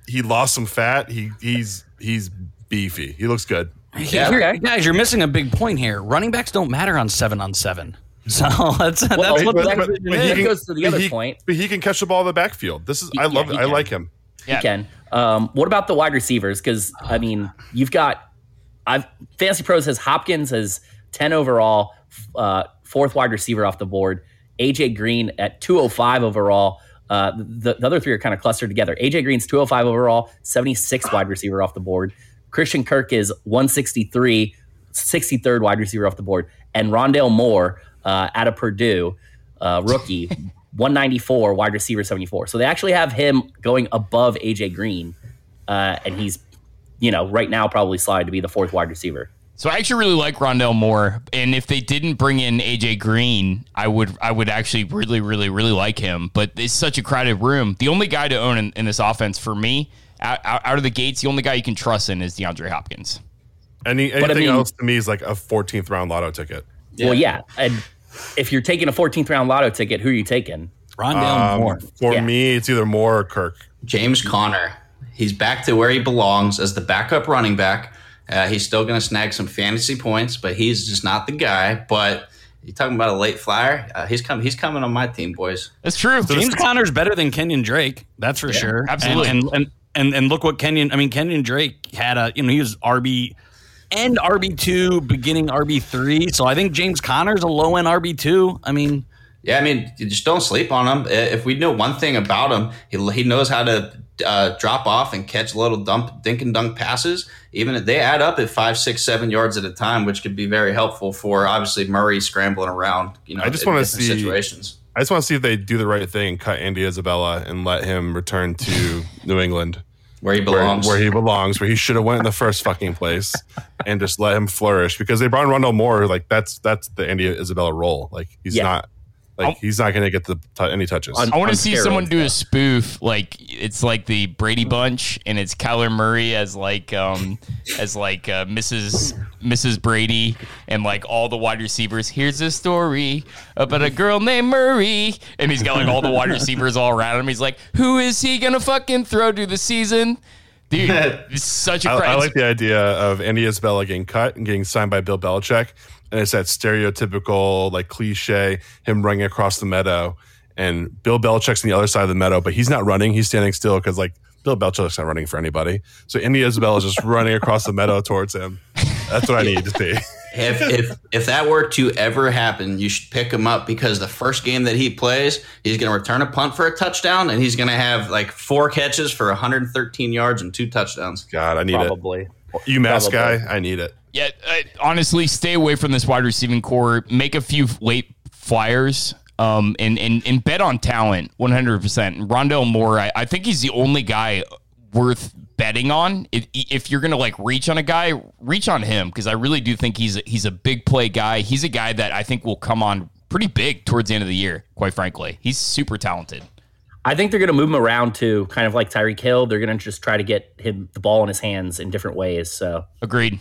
he lost some fat. He he's he's beefy. He looks good. Yeah. Okay. Guys, you're missing a big point here. Running backs don't matter on seven on seven. So that's well, that's what but, but, but he can, goes to the other he, point. But he can catch the ball in the backfield. This is he, I love yeah, it. I like him. He yeah. can. Um, what about the wide receivers? Because I mean, you've got I've Fantasy Pros has Hopkins as ten overall, uh, fourth wide receiver off the board. AJ Green at 205 overall. Uh, the, the, other three are kind of clustered together. AJ Green's 205 overall, 76 wide receiver off the board. Christian Kirk is 163, 63rd wide receiver off the board. And Rondale Moore uh, out of Purdue, uh, rookie, 194, wide receiver 74. So they actually have him going above AJ Green. Uh, and he's, you know, right now probably slide to be the fourth wide receiver. So I actually really like Rondale Moore, and if they didn't bring in AJ Green, I would I would actually really really really like him. But it's such a crowded room. The only guy to own in, in this offense for me, out, out, of the gates, the only guy you can trust in is DeAndre Hopkins. Any anything I mean, else to me is like a 14th round lotto ticket. Yeah. Well, yeah, and if you're taking a 14th round lotto ticket, who are you taking? Rondale um, Moore. For yeah. me, it's either Moore or Kirk. James Conner. He's back to where he belongs as the backup running back uh, he's still going to snag some fantasy points, but he's just not the guy. But you're talking about a late flyer? Uh, he's coming. He's coming on my team, boys. That's true. So James Conner's better than Kenyon Drake. That's for yeah, sure. Absolutely. And, and, and and and look what Kenyon. I mean, Kenyon Drake had a you know he was RB and RB two, beginning RB three. So I think James Conner's a low end RB two. I mean. Yeah, I mean, you just don't sleep on him. If we know one thing about him, he, he knows how to uh, drop off and catch little dump dink and dunk passes. Even if they add up at five, six, seven yards at a time, which could be very helpful for obviously Murray scrambling around. You know, I just want to see situations. I just want to see if they do the right thing, and cut Andy Isabella, and let him return to New England. Where he belongs. Where, where, he belongs, where he should have went in the first fucking place, and just let him flourish because they brought in Rondale Moore. Like that's that's the Andy Isabella role. Like he's yeah. not like he's not going to get the t- any touches. I want to see someone do a spoof like it's like the Brady Bunch, and it's Kyler Murray as like um as like uh, Mrs. Mrs. Brady, and like all the wide receivers. Here's a story about a girl named Murray, and he's got like all the wide receivers all around him. He's like, who is he gonna fucking throw to the season? Dude, it's such a. I, I like the idea of Andy Isabella getting cut and getting signed by Bill Belichick and it's that stereotypical like cliche him running across the meadow and Bill Belichick's on the other side of the meadow, but he's not running. He's standing still because like Bill Belichick's not running for anybody. So Andy Isabella is just running across the meadow towards him. That's what I need to see. if if if that were to ever happen, you should pick him up because the first game that he plays, he's going to return a punt for a touchdown, and he's going to have like four catches for 113 yards and two touchdowns. God, I need Probably. it. Probably. UMass Probably. guy, I need it. Yeah, uh, honestly, stay away from this wide receiving corps. Make a few late flyers. Um, and, and, and bet on talent 100%. Rondale Moore, I, I think he's the only guy worth betting on. If, if you're going to like reach on a guy, reach on him because I really do think he's a, he's a big play guy. He's a guy that I think will come on pretty big towards the end of the year, quite frankly. He's super talented. I think they're going to move him around too, kind of like Tyreek Hill. They're going to just try to get him the ball in his hands in different ways. So agreed.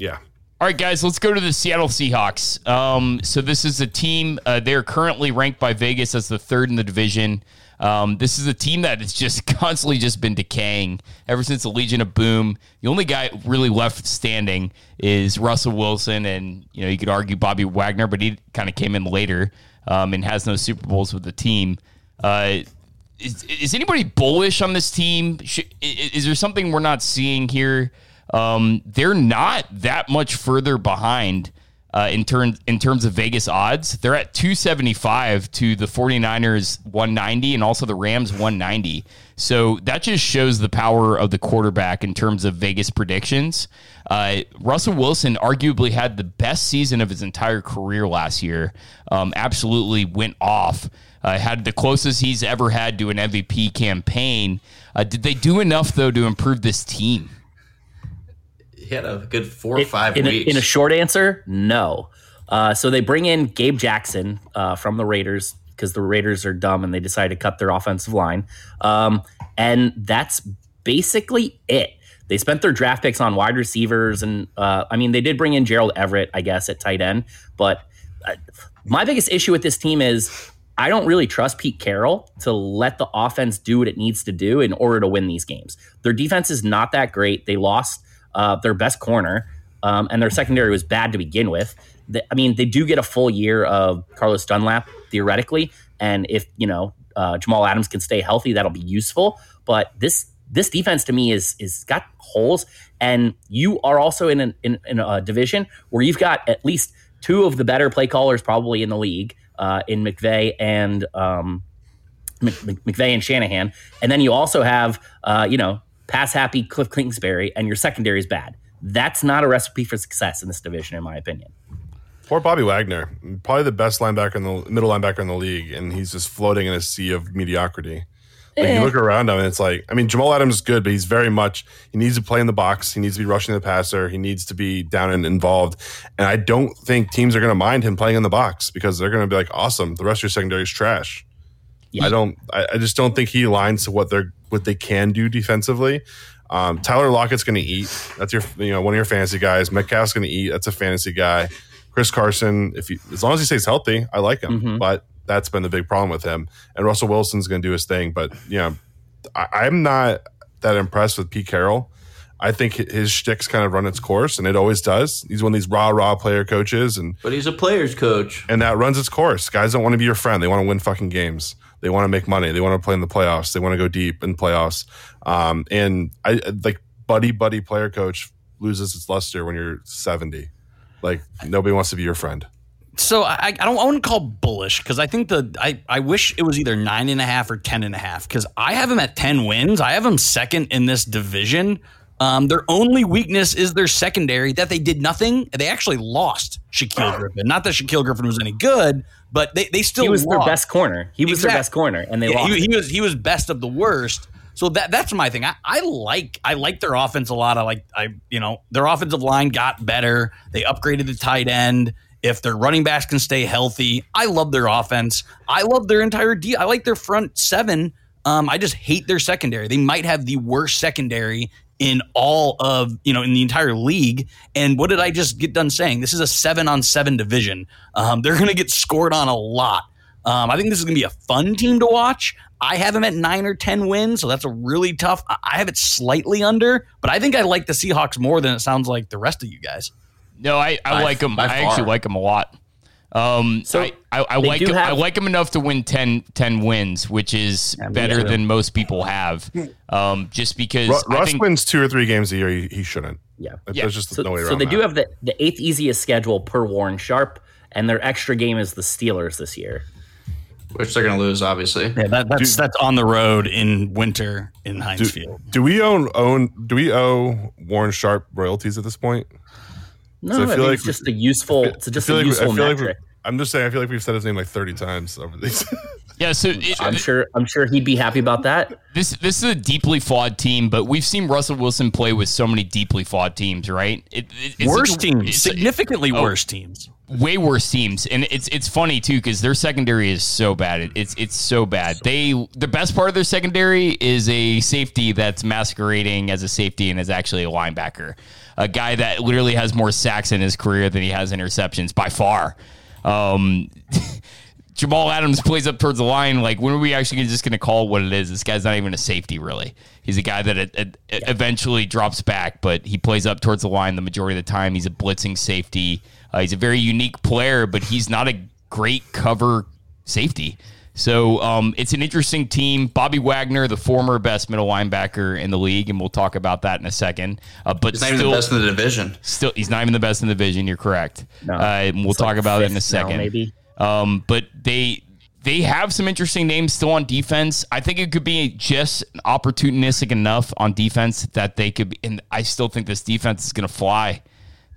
Yeah. All right, guys, let's go to the Seattle Seahawks. Um, so this is a team. Uh, they're currently ranked by Vegas as the third in the division. Um, this is a team that has just constantly just been decaying ever since the Legion of Boom. The only guy really left standing is Russell Wilson, and you know you could argue Bobby Wagner, but he kind of came in later um, and has no Super Bowls with the team. Uh, is, is anybody bullish on this team? Is, is there something we're not seeing here? Um, they're not that much further behind uh, in terms in terms of Vegas odds. They're at 275 to the 49ers 190 and also the Rams 190. So that just shows the power of the quarterback in terms of Vegas predictions. Uh, Russell Wilson arguably had the best season of his entire career last year. Um, absolutely went off. Uh, had the closest he's ever had to an MVP campaign. Uh, did they do enough though to improve this team? He had a good four or five in weeks. A, in a short answer, no. Uh, so they bring in Gabe Jackson uh, from the Raiders because the Raiders are dumb and they decide to cut their offensive line. Um, and that's basically it. They spent their draft picks on wide receivers, and uh, I mean, they did bring in Gerald Everett, I guess, at tight end. But uh, my biggest issue with this team is I don't really trust Pete Carroll to let the offense do what it needs to do in order to win these games. Their defense is not that great. They lost uh, their best corner, um, and their secondary was bad to begin with. The, I mean, they do get a full year of Carlos Dunlap theoretically, and if you know uh, Jamal Adams can stay healthy, that'll be useful. But this this defense to me is is got holes, and you are also in an, in, in a division where you've got at least two of the better play callers probably in the league uh, in McVay and um, McVay and Shanahan, and then you also have uh, you know pass happy Cliff Kingsbury, and your secondary is bad. That's not a recipe for success in this division, in my opinion. Poor Bobby Wagner, probably the best linebacker in the middle linebacker in the league, and he's just floating in a sea of mediocrity. Like eh. you look around him, and it's like, I mean, Jamal Adams is good, but he's very much he needs to play in the box. He needs to be rushing the passer. He needs to be down and involved. And I don't think teams are going to mind him playing in the box because they're going to be like, awesome. The rest of your secondary is trash. Yeah. I don't. I, I, just don't think he aligns to what they're what they can do defensively. Um, Tyler Lockett's going to eat. That's your you know one of your fantasy guys. Metcalf's going to eat. That's a fantasy guy. Chris Carson, if he as long as he stays healthy, I like him. Mm-hmm. But that's been the big problem with him. And Russell Wilson's going to do his thing. But you know, I, I'm not that impressed with Pete Carroll. I think his shtick's kind of run its course, and it always does. He's one of these raw, raw player coaches, and but he's a player's coach, and that runs its course. Guys don't want to be your friend; they want to win fucking games. They want to make money. They want to play in the playoffs. They want to go deep in the playoffs. Um, and I like buddy buddy player coach loses its luster when you're 70. Like nobody wants to be your friend. So I, I don't I wouldn't call bullish because I think the I, I wish it was either nine and a half or ten and a half because I have them at ten wins. I have them second in this division. Um, their only weakness is their secondary that they did nothing. They actually lost Shaquill Griffin. Not that Shaquill Griffin was any good, but they, they still he was lost. their best corner. He was exactly. their best corner, and they yeah, lost. He, he, was he was best of the worst. So that that's my thing. I, I like I like their offense a lot. I like I you know their offensive line got better. They upgraded the tight end. If their running backs can stay healthy, I love their offense. I love their entire D. I like their front seven. Um, I just hate their secondary. They might have the worst secondary in all of you know in the entire league. And what did I just get done saying? This is a seven on seven division. Um, they're going to get scored on a lot. Um, I think this is going to be a fun team to watch. I have them at nine or ten wins, so that's a really tough. I have it slightly under, but I think I like the Seahawks more than it sounds like the rest of you guys. No, I, I like them. I actually like them a lot. Um, so I, I, I like him, have- I like him enough to win 10, 10 wins, which is yeah, better than most people have. Um, just because Russ think, wins two or three games a year, he, he shouldn't. Yeah, yeah. There's just so, no way around. So they that. do have the, the eighth easiest schedule per Warren Sharp, and their extra game is the Steelers this year, which they're going to lose, obviously. Yeah, that, that's do, that's on the road in winter in Heinz do, Field. Do we own own? Do we owe Warren Sharp royalties at this point? No, so I, I feel like it's just a useful. It's just a like, useful metric. Like I'm just saying. I feel like we've said his name like 30 times over these. Yeah, so it, I'm sure I'm sure he'd be happy about that. This this is a deeply flawed team, but we've seen Russell Wilson play with so many deeply flawed teams, right? It, it, worse teams, significantly oh, worse teams, way worse teams, and it's it's funny too because their secondary is so bad. it's it's so bad. They the best part of their secondary is a safety that's masquerading as a safety and is actually a linebacker, a guy that literally has more sacks in his career than he has interceptions by far. Um, Jamal Adams plays up towards the line. Like, when are we actually just going to call what it is? This guy's not even a safety, really. He's a guy that it, it, it eventually drops back, but he plays up towards the line the majority of the time. He's a blitzing safety. Uh, he's a very unique player, but he's not a great cover safety. So um, it's an interesting team. Bobby Wagner, the former best middle linebacker in the league, and we'll talk about that in a second. Uh, but he's not still, even the best in the division. Still, he's not even the best in the division. You're correct. No, uh, and we'll talk like about it in a second. Now, maybe um, but they they have some interesting names still on defense. I think it could be just opportunistic enough on defense that they could. Be, and I still think this defense is going to fly.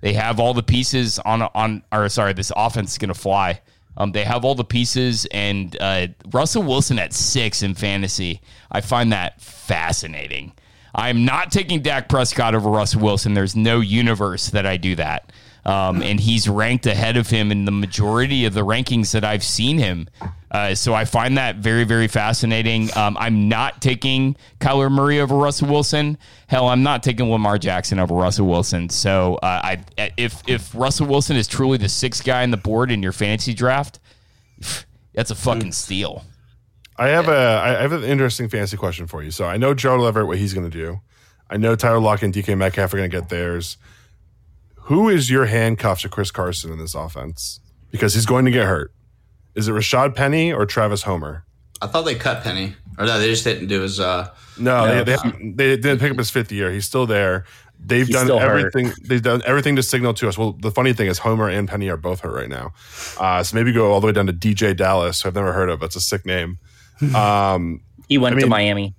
They have all the pieces on on. Or sorry, this offense is going to fly. Um, they have all the pieces, and uh, Russell Wilson at six in fantasy. I find that fascinating. I'm not taking Dak Prescott over Russell Wilson. There's no universe that I do that. Um, and he's ranked ahead of him in the majority of the rankings that I've seen him. Uh, so I find that very, very fascinating. Um, I'm not taking Kyler Murray over Russell Wilson. Hell, I'm not taking Lamar Jackson over Russell Wilson. So uh, I, if if Russell Wilson is truly the sixth guy on the board in your fantasy draft, that's a fucking steal. I have a I have an interesting fantasy question for you. So I know Gerald Everett what he's going to do. I know Tyler Lock and DK Metcalf are going to get theirs. Who is your handcuff to Chris Carson in this offense? Because he's going to get hurt. Is it Rashad Penny or Travis Homer? I thought they cut Penny, or no, they just didn't do his. Uh, no, they, they, they, didn't pick up his fifth year. He's still there. They've He's done everything. Hurt. They've done everything to signal to us. Well, the funny thing is, Homer and Penny are both hurt right now. Uh, so maybe go all the way down to DeeJay Dallas, who I've never heard of. That's a sick name. Um, he went I mean, to Miami.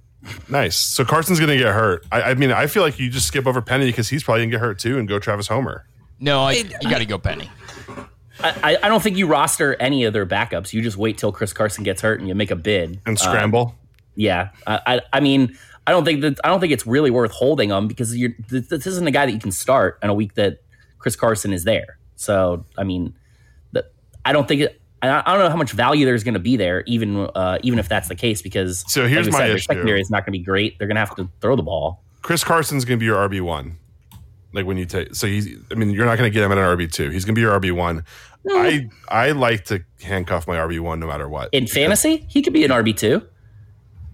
Nice. So Carson's going to get hurt. I, I, mean, I feel like you just skip over Penny because he's probably going to get hurt too, and go Travis Homer. No, I, you got to go Penny. I, I, don't think you roster any of their backups. You just wait till Chris Carson gets hurt and you make a bid and scramble. Um, yeah, I, I, I mean, I don't think that I don't think it's really worth holding him because you're this isn't a guy that you can start in a week that Chris Carson is there. So I mean, the, I don't think it, I don't know how much value there's going to be there, even uh, even if that's the case. Because so here's like my said, issue: secondary is not going to be great. They're going to have to throw the ball. Chris Carson's going to be your RB one. Like when you take, so he's. I mean, you're not going to get him at an RB two. He's going to be your RB one. I I like to handcuff my RB one no matter what. In fantasy, he could be an RB two.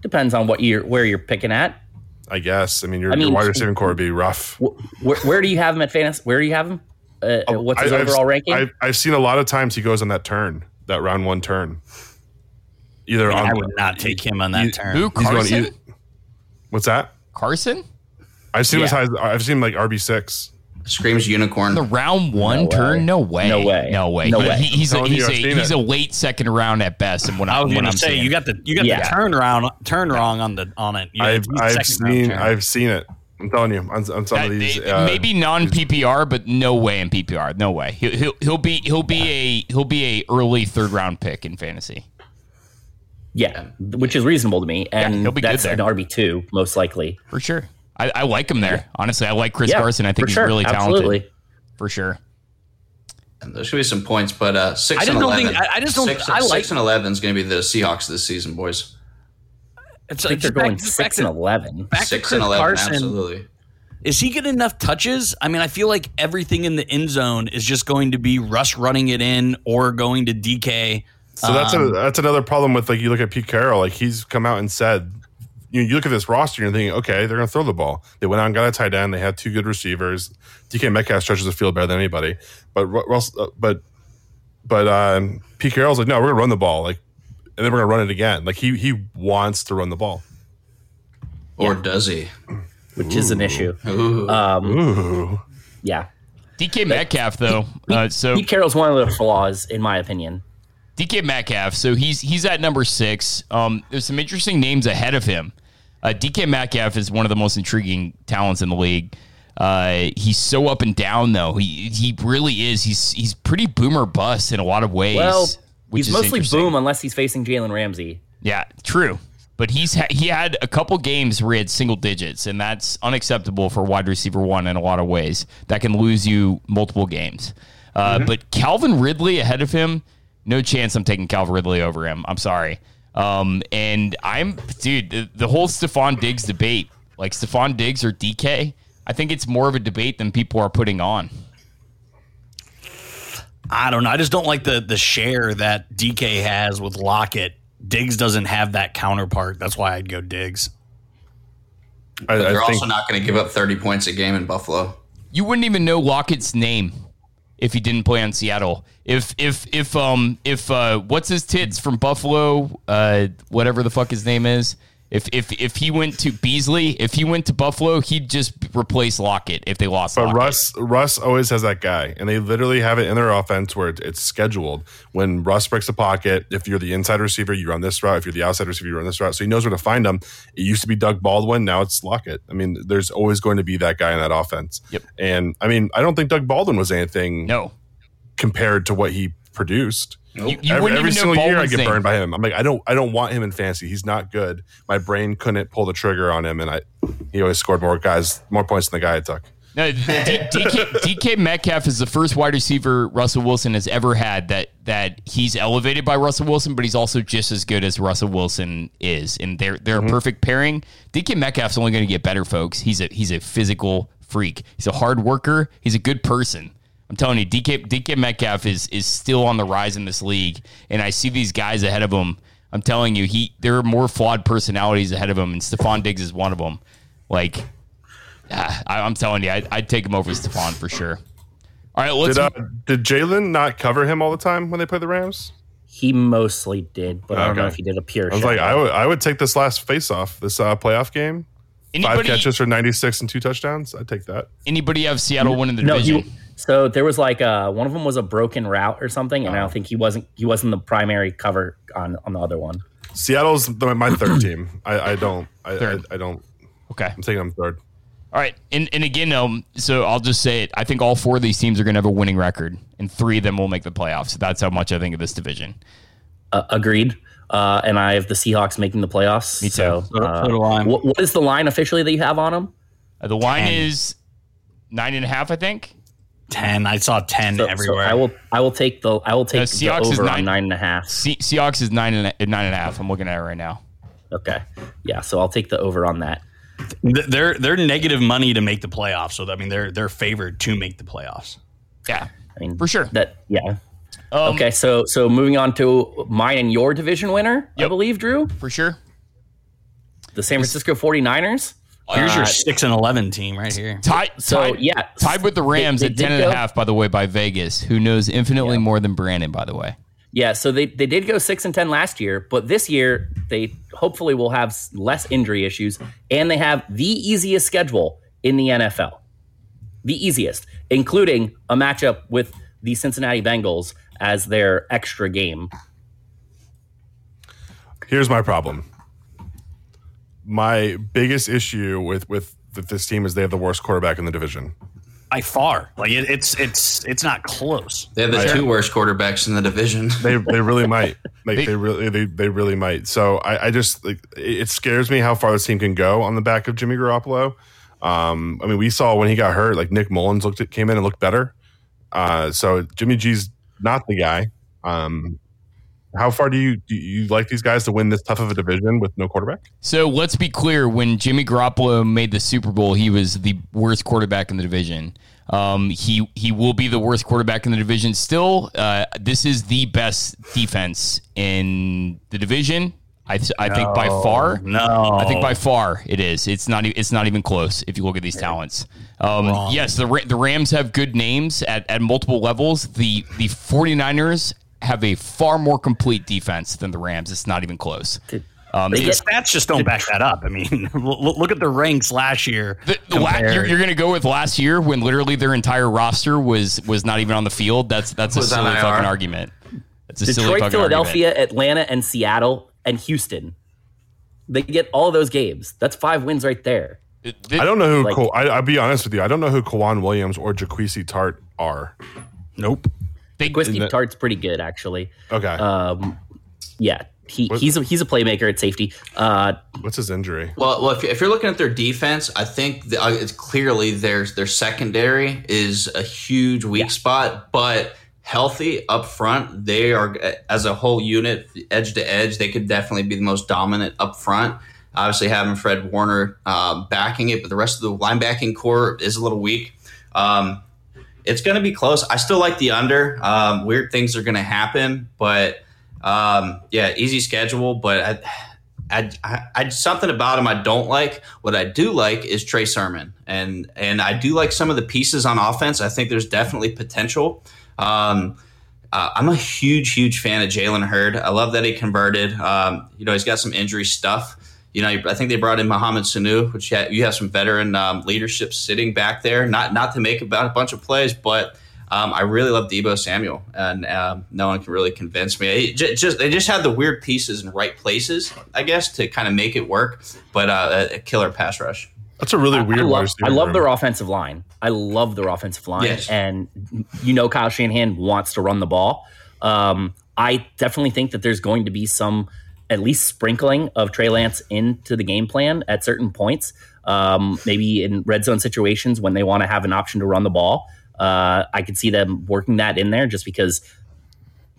Depends on what you're where you're picking at. I guess. I mean, your, I mean, your wide receiving corps would be rough. Where, where, do you have him at fantasy? Where do you have him? Uh, oh, what's his I, overall I've, ranking? I've, I've, seen a lot of times he goes on that turn, that round one turn. Either I, mean, on, I would not take him on that he, turn. Who Carson? Either, what's that? Carson? I've seen yeah. as high as I've seen like RB six. Screams unicorn. The round one no turn? No way. No way. No way. No way. He, he's a, he's, a, he's a late second round at best. And when I was going to say, saying. you got the you got yeah. the turn round turn wrong on the on it. You I've, I've seen I've seen it. I'm telling you, on, on some that, of these, uh, maybe non PPR, but no way in PPR. No way. He'll, he'll, he'll be he'll be a he'll be a early third round pick in fantasy. Yeah, which is reasonable to me, and yeah, he'll be that's an RB two most likely for sure. I, I like him there. Honestly, I like Chris yeah, Carson. I think he's sure. really talented. Absolutely. For sure. And there should be some points, but uh, six I and eleven. Think, I, I, just don't. Six, I like six and eleven is going to be the Seahawks this season, boys. It's, I think they're going six and eleven. Back six to and eleven, Carson, absolutely. Is he getting enough touches? I mean, I feel like everything in the end zone is just going to be Russ running it in or going to DK. So that's um, a that's another problem with like you look at Pete Carroll, like he's come out and said you, know, you look at this roster and you're thinking, okay, they're going to throw the ball. They went out and got a tight end. They had two good receivers. DK Metcalf stretches the field better than anybody. But uh, but but um, Pete Carroll's like, no, we're going to run the ball, like, and then we're going to run it again. Like he he wants to run the ball, or yeah. does he? Which Ooh. is an issue. Ooh. Um, Ooh. Yeah. DK Metcalf, though. Uh, so Pete Carroll's one of the flaws, in my opinion. DK Metcalf. So he's he's at number six. Um, there's some interesting names ahead of him. Uh, DK Metcalf is one of the most intriguing talents in the league. Uh, he's so up and down though. He he really is. He's he's pretty boomer bust in a lot of ways. Well, he's mostly boom unless he's facing Jalen Ramsey. Yeah, true. But he's ha- he had a couple games where he had single digits, and that's unacceptable for wide receiver one in a lot of ways. That can lose you multiple games. Uh, mm-hmm. But Calvin Ridley ahead of him, no chance I'm taking Calvin Ridley over him. I'm sorry. Um, and I'm, dude, the, the whole Stefon Diggs debate, like Stefon Diggs or DK, I think it's more of a debate than people are putting on. I don't know. I just don't like the the share that DK has with Lockett. Diggs doesn't have that counterpart. That's why I'd go Diggs. I, they're think, also not going to give up 30 points a game in Buffalo. You wouldn't even know Lockett's name if he didn't play on Seattle. If if if um if uh what's his tits from Buffalo, uh whatever the fuck his name is, if if if he went to Beasley, if he went to Buffalo, he'd just replace Lockett if they lost. But Lockett. Russ Russ always has that guy, and they literally have it in their offense where it's scheduled. When Russ breaks the pocket, if you're the inside receiver, you run this route. If you're the outside receiver, you run this route. So he knows where to find them. It used to be Doug Baldwin, now it's Lockett. I mean, there's always going to be that guy in that offense. Yep. And I mean, I don't think Doug Baldwin was anything. No. Compared to what he produced. Nope. You, you every, every single year I get burned by him. I'm like, I don't, I don't want him in fantasy. He's not good. My brain couldn't pull the trigger on him, and I, he always scored more guys, more points than the guy I took. No, DK, DK Metcalf is the first wide receiver Russell Wilson has ever had that that he's elevated by Russell Wilson, but he's also just as good as Russell Wilson is, and they're they're mm-hmm. a perfect pairing. DK Metcalf's only going to get better, folks. He's a he's a physical freak. He's a hard worker. He's a good person. I'm telling you, DK DK Metcalf is is still on the rise in this league, and I see these guys ahead of him. I'm telling you, he there are more flawed personalities ahead of him, and Stefon Diggs is one of them. Like, ah, I, am telling you, I, would take him over Stefon for sure. All right, let's. Did, uh, did Jalen not cover him all the time when they play the Rams? He mostly did, but okay. I don't know if he did a pure. I was like, I would, I would take this last face off, this uh, playoff game. Anybody, Five catches for 96 and two touchdowns. I'd take that. Anybody have Seattle winning the division? No, so there was like a, uh, one of them was a broken route or something, and I don't think he wasn't he wasn't the primary cover on on the other one. Seattle's the, my third team. I, I don't. I, I, I, don't. Okay, I'm taking them third. All right, and and again, um, so I'll just say it. I think all four of these teams are going to have a winning record, and three of them will make the playoffs. That's how much I think of this division. Uh, agreed. Uh, and I have the Seahawks making the playoffs. Me too. So, uh, so what, what is the line officially that you have on them? Uh, the line Ten. is nine and a half, I think ten. I saw ten so, everywhere. So I will. I will take the. I will take no, Seahawks the over is nine, on nine and a half. Se- Seahawks is nine and nine and a half. I'm looking at it right now. Okay. Yeah. So I'll take the over on that. They're they're negative money to make the playoffs. So I mean they're they're favored to make the playoffs. Yeah. I mean for sure. That yeah. Um, okay. So so moving on to mine and your division winner, yep. I believe, Drew. For sure. The San Francisco 49ers. Here's your uh, six and eleven team right here. Tied, so tied, yeah, tied with the Rams they, they at ten and go, a half. By the way, by Vegas, who knows infinitely yeah. more than Brandon. By the way, yeah. So they they did go six and ten last year, but this year they hopefully will have less injury issues, and they have the easiest schedule in the NFL, the easiest, including a matchup with the Cincinnati Bengals as their extra game. Here's my problem my biggest issue with with this team is they have the worst quarterback in the division by far. Like it, it's it's it's not close. They have the two worst quarterbacks in the division. they they really might. Like they, they really they, they really might. So I, I just like it scares me how far this team can go on the back of Jimmy Garoppolo. Um, I mean, we saw when he got hurt, like Nick Mullens looked at, came in and looked better. Uh, so Jimmy G's not the guy. Um, how far do you do you like these guys to win this tough of a division with no quarterback? So let's be clear: when Jimmy Garoppolo made the Super Bowl, he was the worst quarterback in the division. Um, he he will be the worst quarterback in the division. Still, uh, this is the best defense in the division. I, th- I no, think by far. No, I think by far it is. It's not. It's not even close. If you look at these talents, um, yes, the the Rams have good names at, at multiple levels. The the 49ers have a far more complete defense than the Rams. It's not even close. Um, the stats just don't back that up. I mean, look at the ranks last year. The, the la- you're, you're going to go with last year when literally their entire roster was was not even on the field. That's that's a silly fucking argument. That's a Detroit, Philadelphia, argument. Philadelphia, Atlanta, and Seattle and Houston. They get all those games. That's five wins right there. It, it, I don't know who. Like, I, will be honest with you. I don't know who K'Waun Williams or Jaquiski Tartt are. Nope. Jaquiski the- Tartt's pretty good, actually. Okay. Um, yeah, he, he's a, he's a playmaker at safety. Uh, What's his injury? Well, well if, if, you're looking at their defense, I think the, uh, it's clearly their their secondary is a huge weak yeah. spot, but healthy up front, they are as a whole unit, edge to edge, they could definitely be the most dominant up front. Obviously, having Fred Warner uh, backing it, but the rest of the linebacking corps is a little weak. Um, it's going to be close. I still like the under. Um, weird things are going to happen, but um, yeah, easy schedule. But I, I, I, something about him I don't like. What I do like is Trey Sermon, and and I do like some of the pieces on offense. I think there's definitely potential. Um, uh, I'm a huge, huge fan of Jalen Hurd. I love that he converted. Um, you know, he's got some injury stuff. You know, I think they brought in Mohamed Sanu, which you have, you have some veteran um, leadership sitting back there. Not not to make about a bunch of plays, but um, I really love Deebo Samuel, and um, no one can really convince me. Just, just, they just had the weird pieces in right places, I guess, to kind of make it work. But uh, a killer pass rush. That's a really weird. I, I love, I love their offensive line. I love their offensive line, yes. and you know Kyle Shanahan wants to run the ball. Um, I definitely think that there's going to be some at least sprinkling of Trey Lance into the game plan at certain points. Um, maybe in red zone situations when they want to have an option to run the ball. Uh, I could see them working that in there just because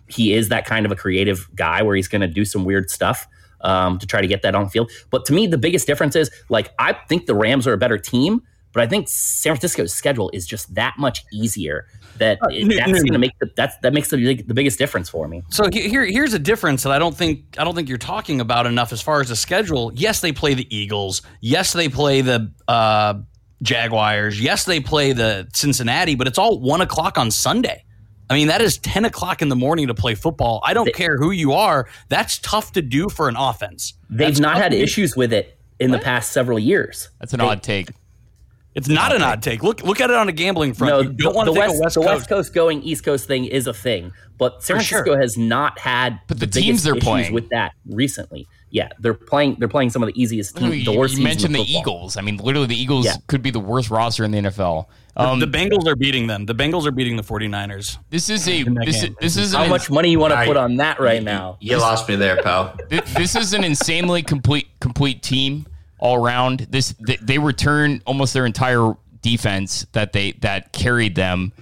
he is that kind of a creative guy where he's going to do some weird stuff um, to try to get that on field. But to me, the biggest difference is like I think the Rams are a better team, but I think San Francisco's schedule is just that much easier that uh, that's going to make the, that's that makes the, the biggest difference for me. So here here's a difference that I don't think I don't think you're talking about enough as far as the schedule. Yes, they play the Eagles. Yes, they play the uh, Jaguars. Yes, they play the Cincinnati, but it's all one o'clock on Sunday. I mean, that is 10 o'clock in the morning to play football. I don't they, care who you are. That's tough to do for an offense. They've That's not had issues with it in what? the past several years. That's an they, odd take. It's not an odd take. Look look at it on a gambling front. No, you don't want to the West, West the Coast. West Coast going East Coast thing is a thing, but San Francisco sure. has not had but the, the teams they're playing with that recently. Yeah, they're playing. They're playing some of the easiest teams. You, you mentioned the Eagles. I mean, literally, the Eagles yeah. could be the worst roster in the NFL. Um, the, the, Bengals are beating them. The Bengals are beating the 49ers. This is a this, is, this is how much money you want to put on that right now. You, lost me there, pal. This, this is an insanely complete complete team all around. This they, they return almost their entire defense that they that carried them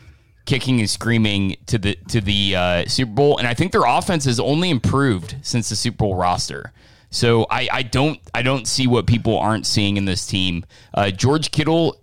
kicking and screaming to the to the uh, Super Bowl, and I think their offense has only improved since the Super Bowl roster. So I, I don't I don't see what people aren't seeing in this team. Uh, George Kittle,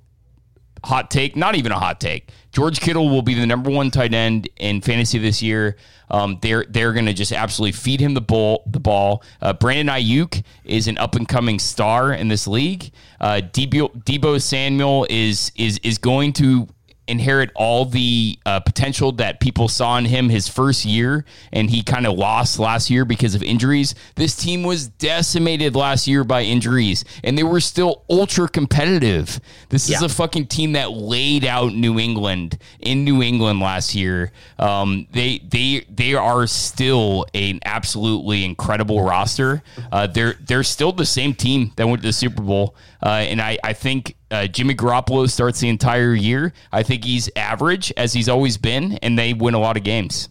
hot take, not even a hot take. George Kittle will be the number one tight end in fantasy this year. Um, they're they're going to just absolutely feed him the ball. The ball. Uh, Brandon Aiyuk is an up and coming star in this league. Uh, Deebo, Deebo Samuel is is is going to inherit all the uh, potential that people saw in him his first year, and he kind of lost last year because of injuries. This team was decimated last year by injuries, and they were still ultra competitive. This is a fucking team that laid out New England in New England last year. Um, they they they are still an absolutely incredible roster. Uh, they're they're still the same team that went to the Super Bowl, uh, and I I think uh, Jimmy Garoppolo starts the entire year. I think he's average as he's always been, and they win a lot of games.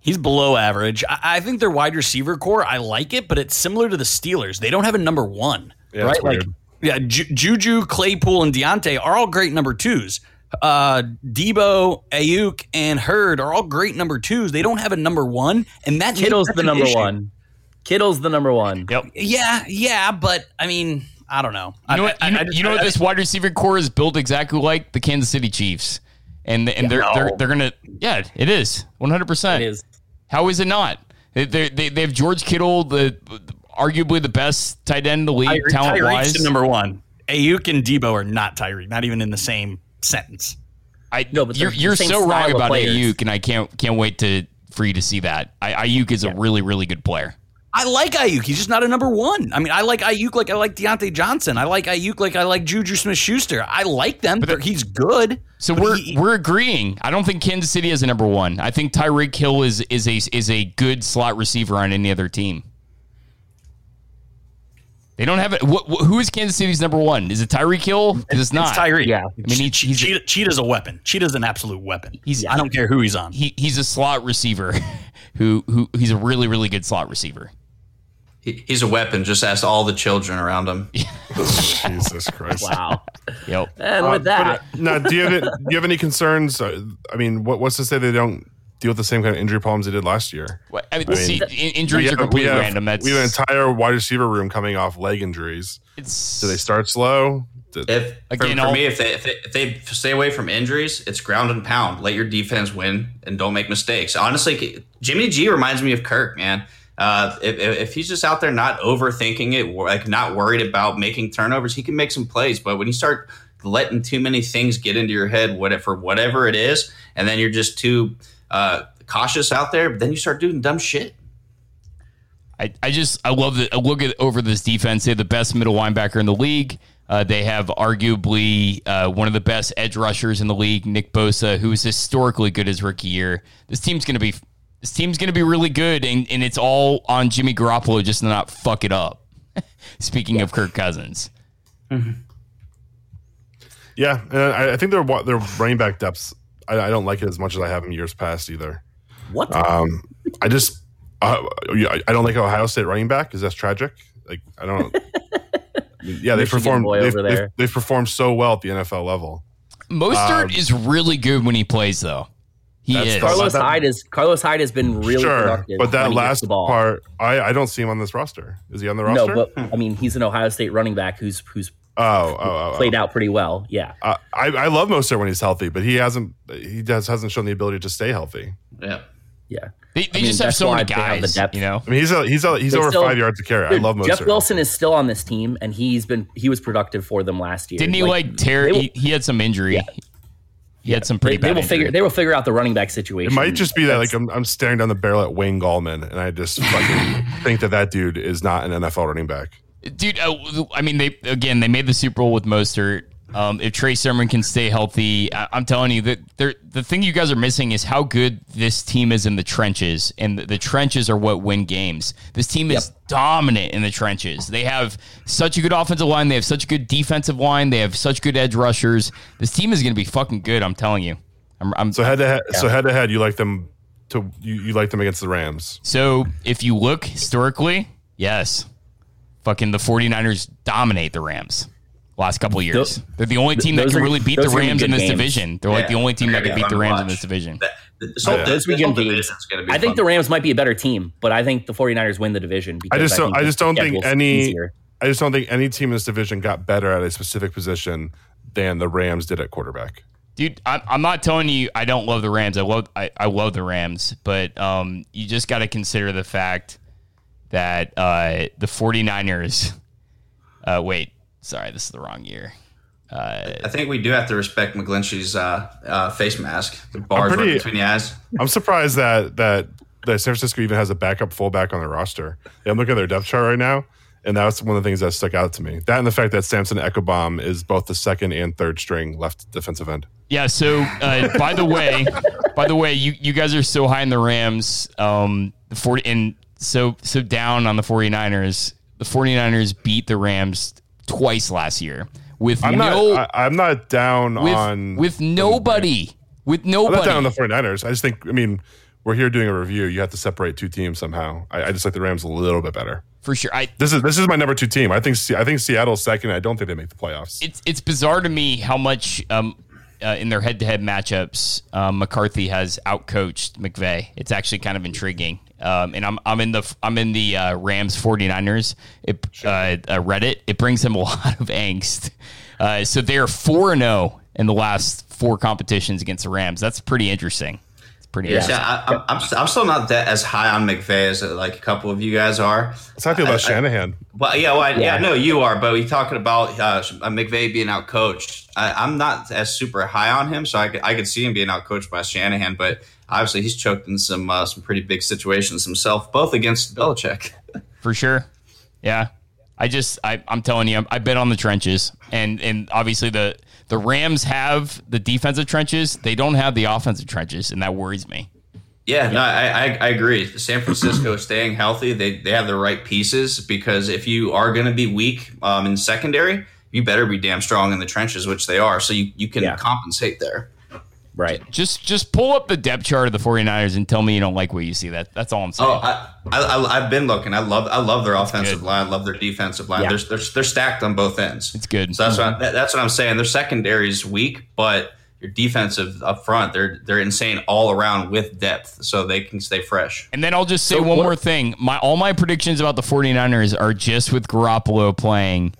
He's below average. I, I think their wide receiver corps, I like it, but it's similar to the Steelers. They don't have a number one, yeah, right? Like, yeah, Ju- Juju, Claypool, and Diontae are all great number twos. Uh, Deebo, Aiyuk, and Hurd are all great number twos. They don't have a number one, and that Kittle's the number issue. one. Kittle's the number one. Yep. Yeah, yeah, but I mean, I don't know. You know what? I, you know, I, you know what this wide receiver corps is built exactly like the Kansas City Chiefs, and and they're no. they're they're gonna yeah it is one hundred percent. It is. How is it not? They they they have George Kittle, the arguably the best tight end in the league, Ty- talent wise. Number one, Aiyuk and Deebo are not Tyreek, not even in the same sentence. I no, but you're, you're so wrong about Aiyuk, and I can't can't wait to for you to see that. I, Aiyuk is yeah. a really really good player. I like Aiyuk. He's just not a number one. I mean, I like Aiyuk like I like Diontae Johnson. I like Aiyuk like I like Juju Smith Schuster. I like them, but he's good. So we're he, we're agreeing. I don't think Kansas City is a number one. I think Tyreek Hill is is a is a good slot receiver on any other team. They don't have it. who is Kansas City's number one? Is it Tyreek Hill? Because it's not. It's Tyreek. Yeah. I mean, he, he's, Cheetah, Cheetah's a weapon. Cheetah's an absolute weapon. He's. I don't care who he's on. He, he's a slot receiver, who who he's a really really good slot receiver. He, he's a weapon. Just ask all the children around him. Jesus Christ! Wow. Yep. And uh, with that, but, uh, now, do you have do you have any concerns? Uh, I mean, what, what's to say they don't deal with the same kind of injury problems they did last year. I mean, I mean see, injuries are completely have, random. That's we have an entire wide receiver room coming off leg injuries. It's, do they start slow? if again, for, for me, if they, if they, if they stay away from injuries, it's ground and pound. Let your defense win and don't make mistakes. Honestly, Jimmy G reminds me of Kirk, man. Uh, if, if he's just out there not overthinking it, like not worried about making turnovers, he can make some plays. But when you start letting too many things get into your head, what for whatever it is, and then you're just too uh, cautious out there, then you start doing dumb shit. I, I just I love that. I look at over this defense. They have the best middle linebacker in the league. Uh, they have arguably uh, one of the best edge rushers in the league, Nick Bosa, who is historically good his rookie year. This team's going to be this team's going to be really good, and, and it's all on Jimmy Garoppolo just to not fuck it up. Speaking yeah. of Kirk Cousins. Mm-hmm. Yeah, I, I think their their running back depths I, I, don't like it as much as I have in years past either. What? Um, I just uh, I don't like Ohio State running back because that's tragic. Like I don't. yeah, they performed. They've, they've, they've, performed so well at the NFL level. Mostert um, is really good when he plays, though. He is. Carlos that, Hyde is Carlos Hyde has been really sure, productive. But that last ball part, I, I don't see him on this roster. Is he on the roster? No, but I mean, he's an Ohio State running back who's who's Oh, oh, oh, played out pretty well. Yeah, uh, I I love Mostert when he's healthy, but he hasn't he does hasn't shown the ability to stay healthy. Yeah, yeah. They, they just have so many guys. The depth. You know, I mean, he's a, he's a, he's over still, five yards to carry. Dude, I love Mostert. Jeff Wilson is still on this team, and he's been he was productive for them last year. Didn't he like, like tear? Will, he, he, had some injury. Yeah. He had some pretty they, they will injury. figure they will figure out the running back situation. It might just be that like I'm, I'm staring down the barrel at Wayne Gallman, and I just fucking think that that dude is not an NFL running back. Dude, uh, I mean, they again they made the Super Bowl with Mostert. Um, if Trey Sermon can stay healthy, I, am telling you that the thing you guys are missing is how good this team is in the trenches, and the, the trenches are what win games. This team is yep. dominant in the trenches. They have such a good offensive line. They have such a good defensive line. They have such good edge rushers. This team is going to be fucking good. I'm telling you. I'm, I'm so head to head. Yeah. So head to head, you like them to you, you like them against the Rams. So if you look historically, yes fucking the 49ers dominate the Rams last couple years. They're the only team that can really beat the Rams in this games. division. They're yeah. like the only team that can beat the Rams in this division. So yeah. this weekend games, I think the Rams might be a better team, but I think the 49ers win the division. I just don't, I, I just don't think any easier. I just don't think any team in this division got better at a specific position than the Rams did at quarterback. Dude, I'm, I'm not telling you I don't love the Rams. I love I, I love the Rams, but um, you just got to consider the fact that uh, the 49ers. Uh, wait, sorry, this is the wrong year. Uh, I think we do have to respect McGlinchey's uh, uh, face mask. The bars pretty, right between the eyes. I'm surprised that that that San Francisco even has a backup fullback on their roster. Yeah, I'm looking at their depth chart right now, and that's one of the things that stuck out to me. That and the fact that Samson Ebukam is both the second and third string left defensive end. Yeah. So, uh, by the way, by the way, you you guys are so high in the Rams. Um, the 40 and so so down on the 49ers. The 49ers beat the Rams twice last year with I'm no not, I, am not down with, on with nobody. With nobody. I'm not down on the 49ers. I just think I mean we're here doing a review. You have to separate two teams somehow. I, I just like the Rams a little bit better. For sure. I This is this is my number 2 team. I think I think Seattle's second. I don't think they make the playoffs. It's it's bizarre to me how much um uh, in their head-to-head matchups, um, McCarthy has outcoached McVay. It's actually kind of intriguing. Um, and I'm I'm in the I'm in the uh, Rams 49ers it, uh, uh, Reddit. It brings them a lot of angst. Uh, so they are four and zero oh in the last four competitions against the Rams. That's pretty interesting. It's pretty. Yeah, I, am I'm, I'm still not that as high on McVay as uh, like a couple of you guys are. Let's talk about I, Shanahan. I, well, yeah, well, I, yeah, I know you are, but we talking about uh, McVay being out coached. I'm not as super high on him, so I could, I could see him being out coached by Shanahan, but obviously he's choked in some uh, some pretty big situations himself, both against Belichick. For sure, yeah. I just I, I'm telling you, I bet on the trenches, and and obviously the the Rams have the defensive trenches. They don't have the offensive trenches, and that worries me. Yeah, no, I, I, I agree. San Francisco is staying healthy, they, they have the right pieces because if you are going to be weak um, in secondary, you better be damn strong in the trenches, which they are. So you, you can yeah. compensate there. Right. Just just pull up the depth chart of the 49ers and tell me you don't like what you see. That that's all I'm saying. Oh, I, I have been looking. I love I love their offensive line. I love their defensive line. Yeah. They're, they're they're stacked on both ends. It's good. So that's mm-hmm. what I, that's what I'm saying. Their secondary is weak, but your defensive up front, they're they're insane all around with depth, so they can stay fresh. And then I'll just say so one what, more thing. My all my predictions about the 49ers are just with Garoppolo playing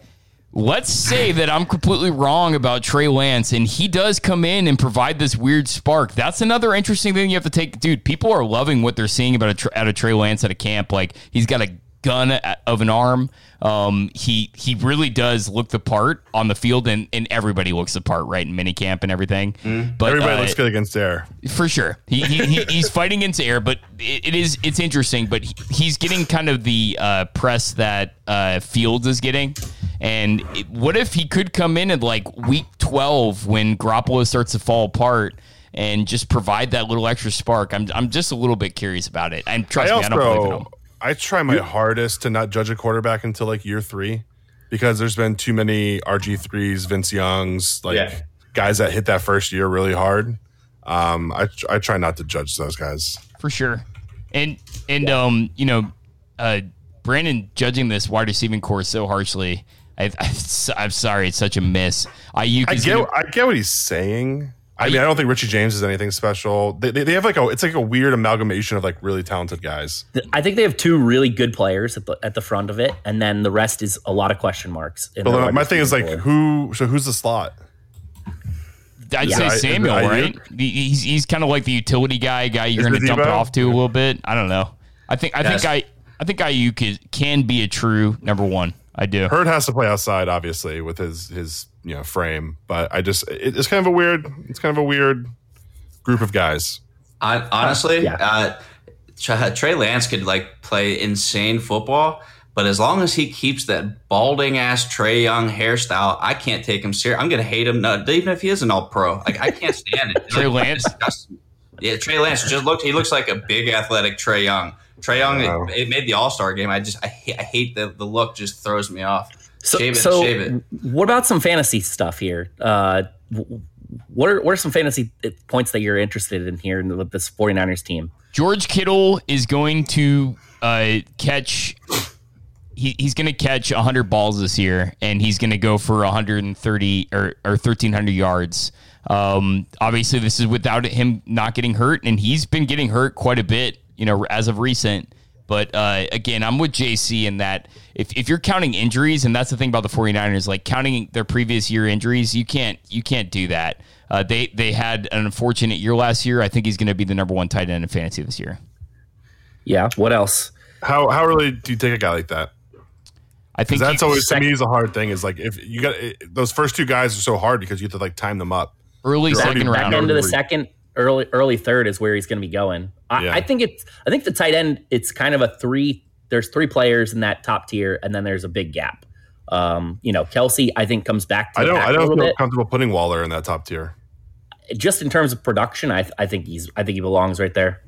Let's say that I'm completely wrong about Trey Lance and he does come in and provide this weird spark. That's another interesting thing you have to take. Dude, people are loving what they're seeing about a, out of Trey Lance at a camp. Like he's got a gun of an arm. Um, he he really does look the part on the field, and, and everybody looks the part, right? In minicamp and everything. Mm. But everybody uh, looks good against air for sure. He, he, he he's fighting against air, but it, it is it's interesting. But he, he's getting kind of the uh, press that uh, Fields is getting. And it, what if he could come in at like week twelve when Garoppolo starts to fall apart? and just provide that little extra spark. I'm I'm just a little bit curious about it. And trust I me, also, I don't believe in him. I try my hardest to not judge a quarterback until like year three because there's been too many RG threes, Vince Youngs, like yeah. guys that hit that first year really hard. Um, I I try not to judge those guys for sure. And and yeah. um, you know, uh, Brandon judging this wide receiving corps so harshly. I, am sorry, it's such a miss. I get gonna, I get what he's saying. I mean, I don't think Richie James is anything special. They, they, they, have like a it's like a weird amalgamation of like really talented guys. I think they have two really good players at the at the front of it, and then the rest is a lot of question marks. But my thing is like who so who's the slot? I'd yeah. say Samuel, I, right? He's he's kind of like the utility guy, guy you're going to dump it off to a little bit. I don't know. I think I yes. think I I think Aiyuk can be a true number one. I do. Hurd has to play outside, obviously, with his his you know frame. But I just it, it's kind of a weird it's kind of a weird group of guys. I, honestly, yeah. uh, Trey Lance could like play insane football, but as long as he keeps that balding ass Trae Young hairstyle, I can't take him serious. I'm gonna hate him, no, even if he is an All Pro. Like I can't stand it. Trey Lance. Yeah, Trey Lance just looked. He looks like a big athletic Trae Young. Trae Young, wow. it, it, made the All Star game. I just I hate, I hate the the look. Just throws me off. So, shave it, so shave it. what about some fantasy stuff here? Uh, what are what are some fantasy points that you're interested in here with this 49ers team? George Kittle is going to uh, catch. He, he's going to catch 100 balls this year, and he's going to go for 130 or, or 1,300 yards. Um, obviously, this is without him not getting hurt, and he's been getting hurt quite a bit you know, as of recent. But uh, again, I'm with JC in that if, if you're counting injuries, and that's the thing about the 49ers, like counting their previous year injuries, you can't you can't do that. Uh, they they had an unfortunate year last year. I think he's going to be the number one tight end in fantasy this year. Yeah. What else? How how really do you take a guy like that? I think that's always to me is a hard thing. Is like if you got those first two guys are so hard because you have to like time them up. Early You're second round, into the second, early early third is where he's going to be going. I, yeah. I think it's I think the tight end it's kind of a three. There's three players in that top tier, and then there's a big gap. Um, you know, Kelce I think comes back. To I don't I don't feel bit. comfortable putting Waller in that top tier. Just in terms of production, I, I think he's I think he belongs right there.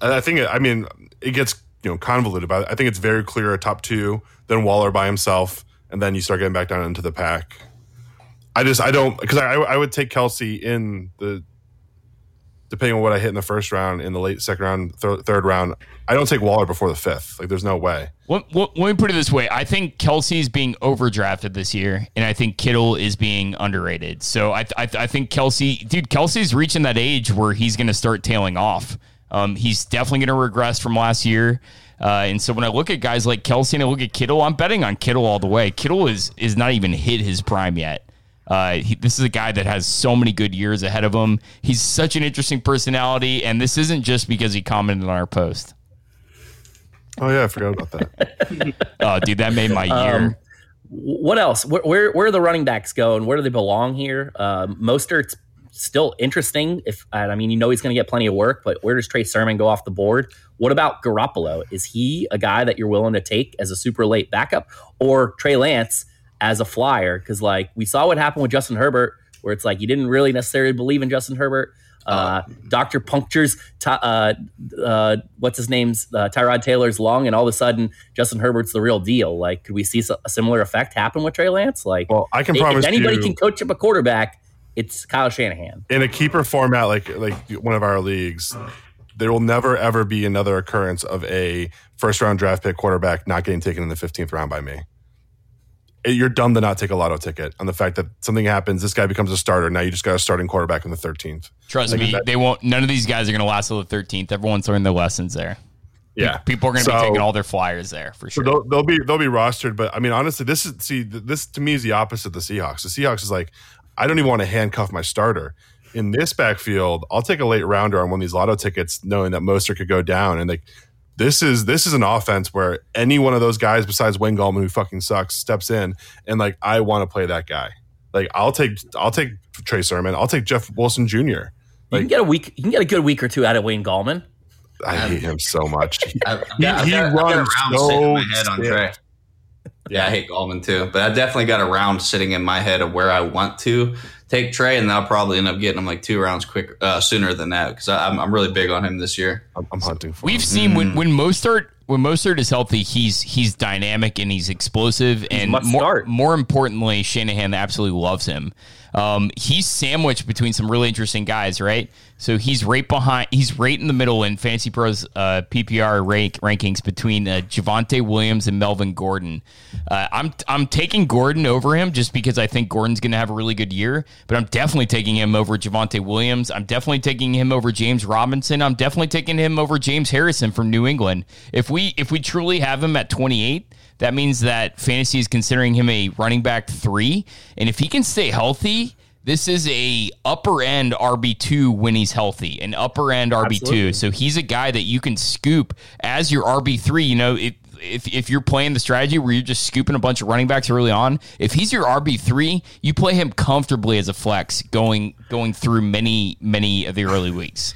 I think I mean it gets you know convoluted, but I think it's very clear a top two, then Waller by himself, and then you start getting back down into the pack. I just I don't because I I would take Kelce in the depending on what I hit in the first round, in the late second round, th- third round, I don't take Waller before the fifth. Like, there's no way. Let, let, let me put it this way: I think Kelce's being overdrafted this year, and I think Kittle is being underrated. So I, I, I think Kelce, dude, Kelce's reaching that age where he's going to start tailing off. Um, he's definitely going to regress from last year. Uh, and so when I look at guys like Kelsey and I look at Kittle, I'm betting on Kittle all the way. Kittle is is not even hit his prime yet. Uh, he, this is a guy that has so many good years ahead of him. He's such an interesting personality, and this isn't just because he commented on our post. Oh yeah, I forgot about that. oh, dude, that made my year. Um, what else? Where, where, where are the running backs go, and where do they belong here? Uh, Mostert's still interesting. If I mean, you know, he's going to get plenty of work, but where does Trey Sermon go off the board? What about Garoppolo? Is he a guy that you're willing to take as a super late backup, or Trey Lance? As a flyer because like we saw what happened with Justin Herbert, where it's like you didn't really necessarily believe in Justin Herbert. Uh, Doctor punctures, uh, uh, what's his name's uh, Tyrod Taylor's lung, and all of a sudden Justin Herbert's the real deal. Like, could we see a similar effect happen with Trey Lance? Like, well, I can promise if anybody you, can coach up a quarterback, it's Kyle Shanahan in a keeper format like like one of our leagues. There will never ever be another occurrence of a first round draft pick quarterback not getting taken in the fifteenth round by me you're dumb to not take a lotto ticket on the fact that something happens. This guy becomes a starter. Now you just got a starting quarterback in the 13th. Trust like me, that, they won't. None of these guys are going to last till the 13th. Everyone's learned their lessons there. Yeah, people are going to so, be taking all their flyers there for sure. So they'll, they'll, be they'll be rostered, but I mean, honestly, this is see this to me is the opposite of the Seahawks. The Seahawks is like, I don't even want to handcuff my starter in this backfield. I'll take a late rounder on one of these lotto tickets, knowing that Mostert could go down, and like this is this is an offense where any one of those guys besides Wayne Gallman who fucking sucks steps in and like I want to play that guy. Like I'll take I'll take Trey Sermon. I'll take Jeff Wilson Jr. Like, you can get a week. You can get a good week or two out of Wayne Gallman. I um, hate him so much. I've, I've he, got, runs so my head on Trey. Yeah, I hate Gallman too, but I definitely got a round sitting in my head of where I want to take Trey, and I'll probably end up getting him like two rounds quick uh, sooner than that because I'm, I'm really big on him this year. I'm, I'm hunting for. We've him. seen mm. when when Mostert when Mostert is healthy, he's he's dynamic and he's explosive, he's and more, start. more importantly, Shanahan absolutely loves him. Um, he's sandwiched between some really interesting guys, right? So he's right behind, he's right in the middle in Fantasy Pros uh, PPR rank, rankings between uh, Javonte Williams and Melvin Gordon. Uh, I'm I'm taking Gordon over him just because I think Gordon's going to have a really good year, but I'm definitely taking him over Javonte Williams. I'm definitely taking him over James Robinson. I'm definitely taking him over James Harrison from New England. If we if we truly have him at 28 that means that fantasy is considering him a running back three, and if he can stay healthy, this is a upper end RB two when he's healthy, an upper end RB two. So he's a guy that you can scoop as your RB three. You know, if if if you're playing the strategy where you're just scooping a bunch of running backs early on, if he's your RB three, you play him comfortably as a flex going going through many many of the early weeks.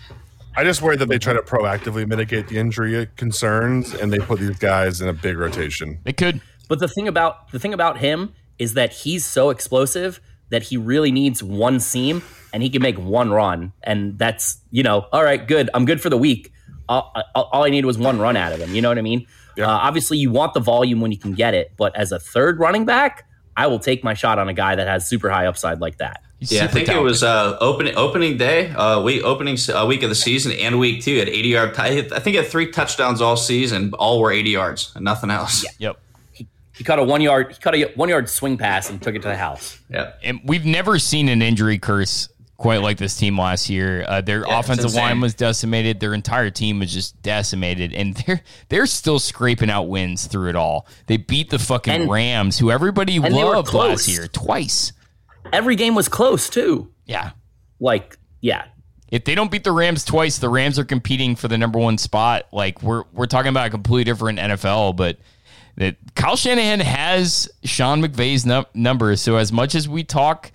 I just worry that they try to proactively mitigate the injury concerns and they put these guys in a big rotation. It could. But the thing about the thing about him is that he's so explosive that he really needs one seam and he can make one run and that's, you know, all right, good. I'm good for the week. All, all I need was one run out of him. You know what I mean? Yeah. Uh, obviously, you want the volume when you can get it, but as a third running back, I will take my shot on a guy that has super high upside like that. He's yeah, I think talented. it was uh, opening opening day, uh, week opening uh, week of the season, and week two at eighty yard. T- I think he had three touchdowns all season. All were eighty yards and nothing else. Yeah. Yep. He, he caught a one yard. He caught a one yard swing pass and took it to the house. Yeah. And we've never seen an injury curse quite like this team last year. Uh, their yeah, offensive line was decimated. Their entire team was just decimated, and they're they're still scraping out wins through it all. They beat the fucking and, Rams, who everybody loved last year, twice. Every game was close too. Yeah. Like, yeah. If they don't beat the Rams twice, the Rams are competing for the number one spot. Like we're we're talking about a completely different NFL, but that Kyle Shanahan has Sean McVay's num- numbers. So as much as we talk,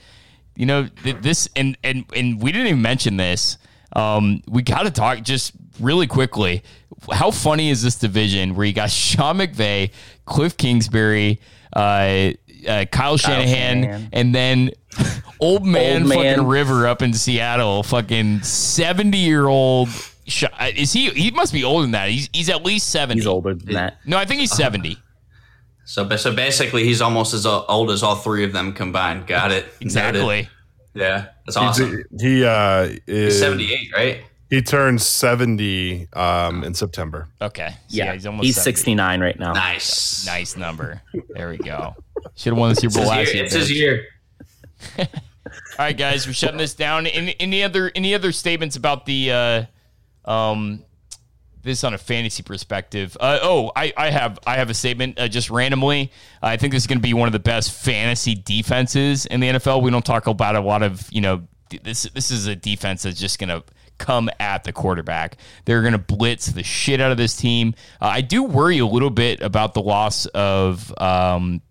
you know, this and and and we didn't even mention this. Um, we got to talk just really quickly. How funny is this division where you got Sean McVay, Cliff Kingsbury, uh, uh, Kyle, Kyle Shanahan, Shanahan, and then old man, old man fucking River up in Seattle, fucking seventy year old. Uh, is he? He must be older than that. He's he's at least seventy. He's older than that. No, I think he's seventy. So, so basically, he's almost as old as all three of them combined. Got it. Exactly. Yeah, that's awesome. He, he uh, is he's seventy-eight, right? He turns 70 um, in September. Okay. So yeah, yeah, he's almost he's 69 right now. Nice. Nice number. There we go. Should have won the Super Bowl last year. It's his year. All right, guys, we're shutting this down. Any, any other any other statements about the uh, um this on a fantasy perspective? Uh, oh, I, I have I have a statement uh, just randomly. I think this is going to be one of the best fantasy defenses in the NFL. We don't talk about a lot of you know this this is a defense that's just going to come at the quarterback. They're going to blitz the shit out of this team. Uh, I do worry a little bit about the loss of um,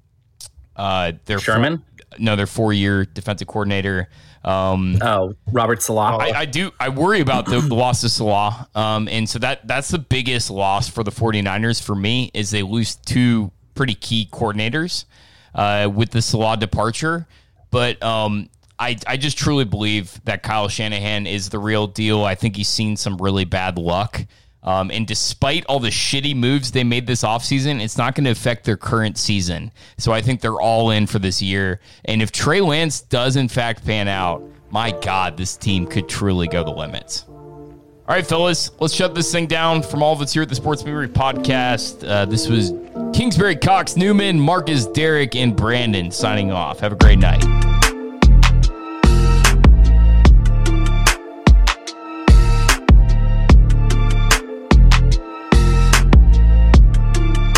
uh, their Sherman. Four, no, their four-year defensive coordinator. Um, oh, Robert Saleh. I, I, do. I worry about the, the loss of Saleh. Um, and so that that's the biggest loss for the 49ers for me is they lose two pretty key coordinators uh, with the Saleh departure. But um, I, I just truly believe that Kyle Shanahan is the real deal. I think he's seen some really bad luck. Um, and despite all the shitty moves they made this offseason, it's not going to affect their current season. So I think they're all in for this year. And if Trey Lance does, in fact, pan out, my God, this team could truly go the limits. All right, fellas, let's shut this thing down. From all of us here at the Sports Memory Podcast, uh, this was Kingsbury, Cox, Newman, Marcus, Derek, and Brandon signing off. Have a great night.